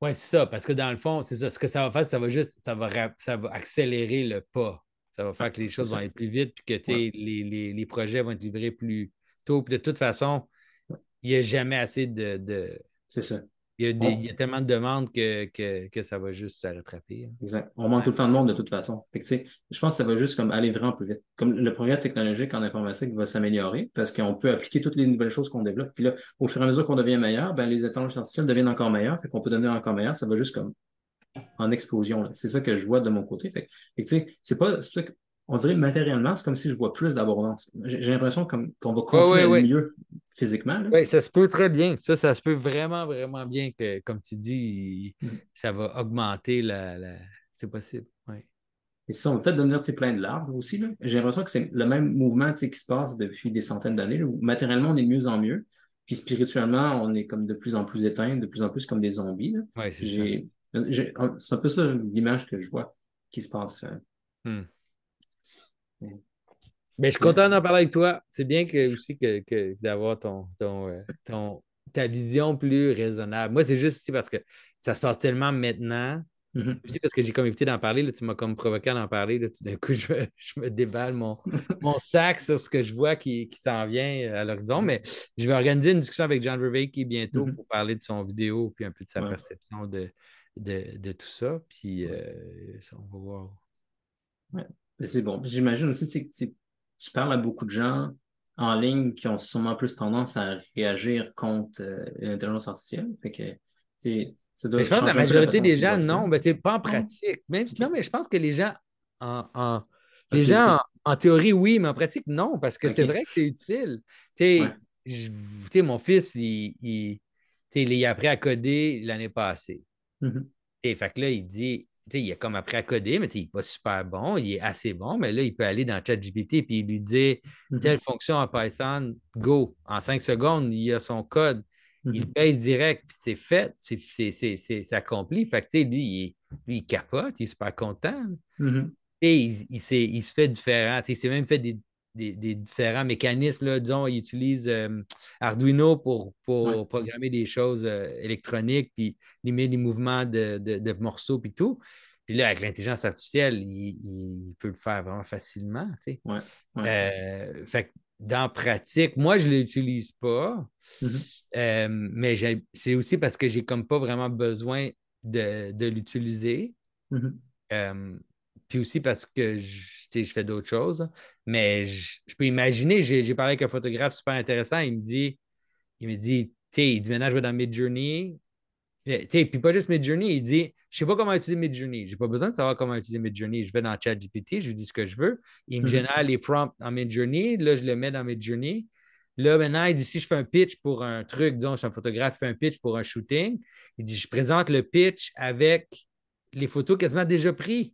Oui, c'est ça, parce que dans le fond, c'est ça. Ce que ça va faire, ça va juste, ça va, ça va accélérer le pas. Ça va faire que les choses vont être plus vite, puis que les, projets vont être livrés plus tôt. Puis de toute façon, il n'y a jamais assez de. C'est ça. Il y, a des, il y a tellement de demandes que, que, que ça va juste se rattraper. hein. Exact. On manque tout le temps de monde de toute façon. Fait que, je pense que ça va juste comme aller vraiment plus vite. Comme le progrès technologique en informatique va s'améliorer parce qu'on peut appliquer toutes les nouvelles choses qu'on développe. Puis là, au fur et à mesure qu'on devient meilleur, ben, les intelligences artificielles deviennent encore meilleures. Fait qu'on peut devenir encore meilleur. Ça va juste comme en explosion. C'est ça que je vois de mon côté. Fait, tu sais, c'est pas, on dirait matériellement, c'est comme si je vois plus d'abondance. J'ai l'impression comme qu'on va continuer ouais, aller ouais. mieux physiquement. Oui, ça se peut très bien. Ça, ça se peut vraiment, vraiment bien que, comme tu dis, Mhm. ça va augmenter la. la- C'est possible. Et ça, on va peut-être devenir plein de larves aussi. là. J'ai l'impression que c'est le même mouvement qui se passe depuis des centaines d'années, où matériellement, on est de mieux en mieux. Puis spirituellement, on est comme de plus en plus éteint, de plus en plus comme des zombies. Ouais, c'est un peu ça l'image que je vois qui se passe. euh. Hmm. Ouais. Mais je suis content d'en parler avec toi. C'est bien que, aussi que, que d'avoir ton, ton, euh, ton- ta vision plus raisonnable. Moi, c'est juste aussi parce que ça se passe tellement maintenant. Aussi parce que j'ai comme évité d'en parler. là, tu m'as comme provoqué à en parler. là, tout d'un coup, je me, je me déballe mon, mon sac sur ce que je vois qui, qui s'en vient à l'horizon. Mais je vais organiser une discussion avec John Vervaeke bientôt Mhm. pour parler de son vidéo puis un peu de sa Ouais. perception de, de, de tout ça. Puis euh, ça, on va voir. Mais C'est bon. J'imagine aussi que tu parles à beaucoup de gens en ligne qui ont sûrement plus tendance à réagir contre euh, l'intelligence artificielle. Fait que, ça doit Mais je pense que la majorité des gens, non, ben, c'est pas en pratique. Même si- non, mais je pense que les gens, en, en- les gens, en, en théorie, oui, mais en pratique, non, parce que c'est vrai que c'est utile. Tu sais, Ouais. mon fils, il, il, il a appris à coder l'année passée. Et fait que là, il dit, tu sais, il a comme appris à coder, mais tu sais, il n'est pas super bon, il est assez bon, mais là, il peut aller dans ChatGPT et il lui dit Mhm. telle fonction en Python, go. En cinq secondes, il a son code, il Mhm. pèse direct, puis c'est fait, c'est, accompli. Fait que, tu sais, lui, il, est- lui, il capote, il est super content. Et il, il, il se fait différent. Il s'est même fait des, des- des différents mécanismes. Là. Disons, il utilise euh, Arduino pour, pour Ouais. programmer des choses euh, électroniques, puis limiter les mouvements de, de- de morceaux, puis tout. Puis là, avec l'intelligence artificielle, il, il peut le faire vraiment facilement. tu sais. Ouais. Ouais. Euh, fait que dans pratique, moi, je ne l'utilise pas. Mhm. Euh, mais c'est aussi parce que j'ai comme pas vraiment besoin de, de l'utiliser. Mhm. Euh, puis aussi parce que je, je fais d'autres choses. Mais je, je peux imaginer, j'ai parlé avec un photographe super intéressant, il me dit, il me dit, il dit maintenant je vais dans Midjourney. Puis pas juste Midjourney, il dit, je sais pas comment utiliser Midjourney. J'ai pas besoin de savoir comment utiliser Midjourney. Je vais dans ChatGPT, je lui dis ce que je veux. Il me Mhm. génère les prompts en Midjourney. Là, je le mets dans Midjourney. Là, maintenant, il dit si je fais un pitch pour un truc, disons, je suis un photographe, je fais un pitch pour un shooting, il dit je présente le pitch avec les photos quasiment déjà prises.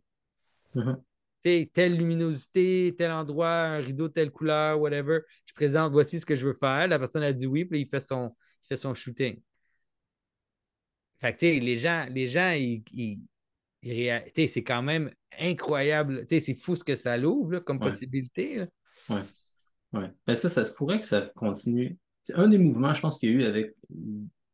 Mhm. Sais, telle luminosité, tel endroit, un rideau, telle couleur, whatever. Je présente, voici ce que je veux faire. La personne a dit oui, puis il fait son, il fait son shooting. Fait que, les gens, les gens, ils, c'est quand même incroyable. C'est fou ce que ça l'ouvre comme Ouais. possibilité. Ouais. Ouais. Ben ça, ça se pourrait que ça continue. C'est un des mouvements, je pense, qu'il y a eu avec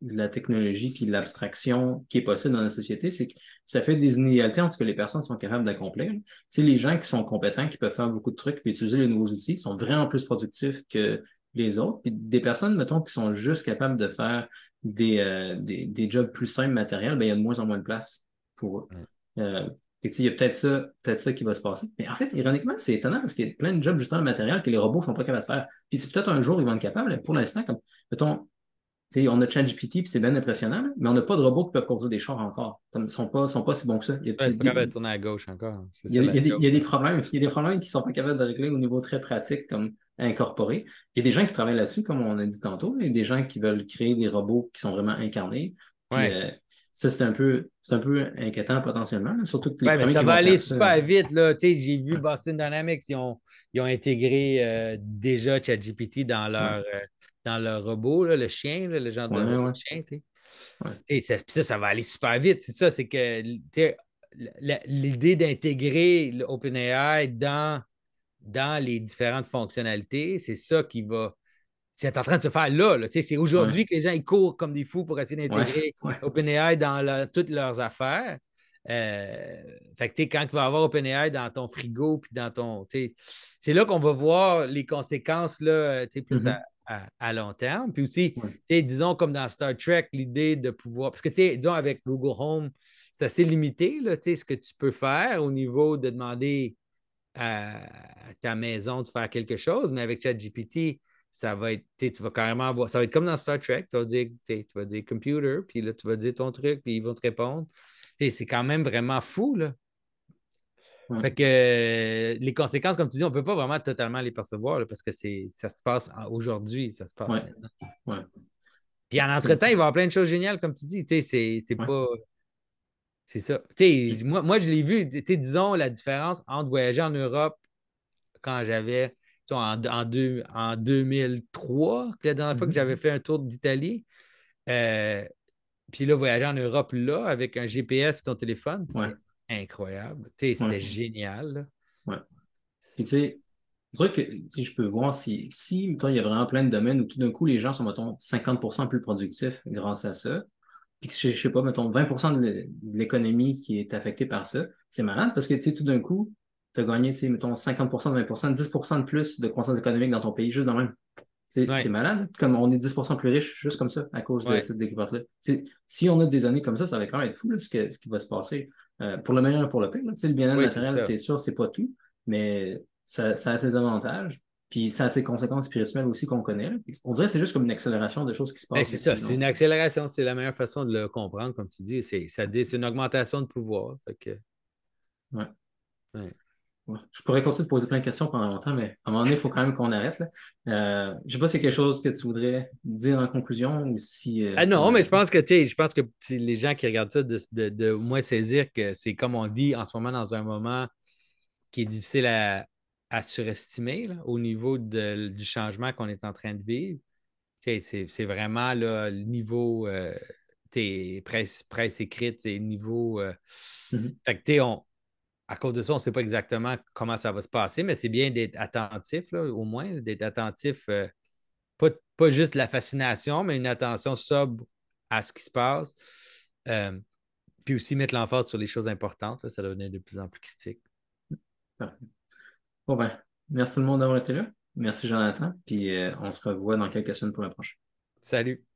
la technologie puis l'abstraction qui est possible dans la société, c'est que ça fait des inégalités entre ce que les personnes sont capables d'accomplir. Tu sais, les gens qui sont compétents, qui peuvent faire beaucoup de trucs puis utiliser les nouveaux outils, sont vraiment plus productifs que les autres. Puis des personnes, mettons, qui sont juste capables de faire des, euh, des, des jobs plus simples matériels, ben, il y a de moins en moins de place pour eux. Euh, sais, il y a peut-être ça, peut-être ça qui va se passer. Mais en fait, ironiquement, c'est étonnant parce qu'il y a plein de jobs justement matériels que les robots sont pas capables de faire. Puis c'est peut-être un jour ils vont être capables. mais Pour l'instant, comme mettons, on a ChatGPT, puis c'est bien impressionnant, mais on n'a pas de robots qui peuvent conduire des chars encore. Ils sont pas, sont pas si bons que ça. Il y a, Ouais, capable de tourner à gauche encore. Il y a, ça, il y a la des, joke. il y a des problèmes, il y a des problèmes qui sont pas capables de régler au niveau très pratique, comme incorporé. Il y a des gens qui travaillent là-dessus, comme on a dit tantôt. Il y a des gens qui veulent créer des robots qui sont vraiment incarnés. Puis, Ouais. euh, ça, c'est un peu, un peu inquiétant potentiellement, là, surtout que les Ouais, mais premiers ça va aller ça- super vite. Tu sais, J'ai vu. Boston Dynamics, ils ont, ils ont intégré euh, déjà ChatGPT dans leur, euh, dans leur robot, là, le chien, là, le genre de Ouais, ouais. chien. tu sais. Ouais. Ça, ça, ça va aller super vite. C'est ça, c'est que l'idée d'intégrer l'OpenAI dans, dans les différentes fonctionnalités, c'est ça qui va. C'est en train de se faire là. C'est aujourd'hui Ouais. que les gens ils courent comme des fous pour essayer d'intégrer Ouais. OpenAI dans la- toutes leurs affaires. Euh, fait que, quand tu vas avoir OpenAI dans ton frigo, puis dans ton. C'est là qu'on va voir les conséquences là, plus Mhm. à, à, long terme. Puis aussi, Ouais. disons, comme dans Star Trek, l'idée de pouvoir. Parce que, disons, avec Google Home, c'est assez limité, là, ce que tu peux faire au niveau de demander à, ta maison de faire quelque chose, mais avec ChatGPT, ça va être, tu vas carrément avoir, ça va être comme dans Star Trek, tu vas dire, tu vas dire computer, puis là, tu vas dire ton truc, puis ils vont te répondre. C'est quand même vraiment fou, là. Ouais. Fait que euh, les conséquences, comme tu dis, on ne peut pas vraiment totalement les percevoir là, parce que ça se passe aujourd'hui, ça se passe Ouais. maintenant. Ouais. Puis en entre-temps, il va y avoir plein de choses géniales, comme tu dis. C'est c'est Ouais. pas. C'est ça. sais, moi, moi, je l'ai vu, disons, la différence entre voyager en Europe quand j'avais, en, en, deux, en 2003, la dernière fois que j'avais fait un tour d'Italie. Euh, puis là, voyager en Europe, là, avec un GPS et ton téléphone, Ouais. Incroyable. C'était Ouais. génial. Là. Ouais. Puis tu sais, c'est vrai que si je peux voir si, si mettons, il y a vraiment plein de domaines où tout d'un coup les gens sont, mettons, 50% plus productifs grâce à ça, puis que je, je sais pas, mettons, 20% de l'é- de l'économie qui est affectée par ça, c'est malade parce que tu sais, tout d'un coup, tu as gagné, tu sais, mettons, 50%, 20%, 10% de plus de croissance économique dans ton pays, juste dans le même. C'est Ouais. malade, comme on est 10% plus riche juste comme ça, à cause de cette découverte-là. Si on a des années comme ça, ça va quand même être fou là, ce, que- ce qui va se passer. Euh, pour le meilleur et pour le pire. là. Le bien-être Oui, naturel, c'est sûr, c'est pas tout, mais ça, ça a ses avantages. Puis ça a ses conséquences spirituelles aussi qu'on connaît. là. On dirait que c'est juste comme une accélération de choses qui se Ben, passent. c'est ça, c'est une accélération, c'est la meilleure façon de le comprendre, comme tu dis. C'est une augmentation de pouvoir. Fait que, Ouais. ouais. Je pourrais continuer de poser plein de questions pendant longtemps, mais à un moment donné, il faut quand même qu'on arrête. Là. Euh, je sais pas si a quelque chose que tu voudrais dire en conclusion ou si. euh, Ah non, on mais je pense que, je pense que c'est les gens qui regardent ça, de, de, de moins saisir que c'est comme on vit en ce moment dans un moment qui est difficile à, à surestimer là, au niveau de- du changement qu'on est en train de vivre. C'est c'est vraiment là, le niveau euh, presse, presse écrite, c'est niveau. euh, Mhm. Fait que, on, à cause de ça, on ne sait pas exactement comment ça va se passer, mais c'est bien d'être attentif, là, au moins, d'être attentif, euh, pas, pas juste la fascination, mais une attention sobre à ce qui se passe. Euh, puis aussi mettre l'emphase sur les choses importantes, là, ça devenait de plus en plus critique. Parfait. Bon ben, merci tout le monde d'avoir été là. Merci Jonathan. Puis euh, on se revoit dans quelques semaines pour la prochaine. Salut!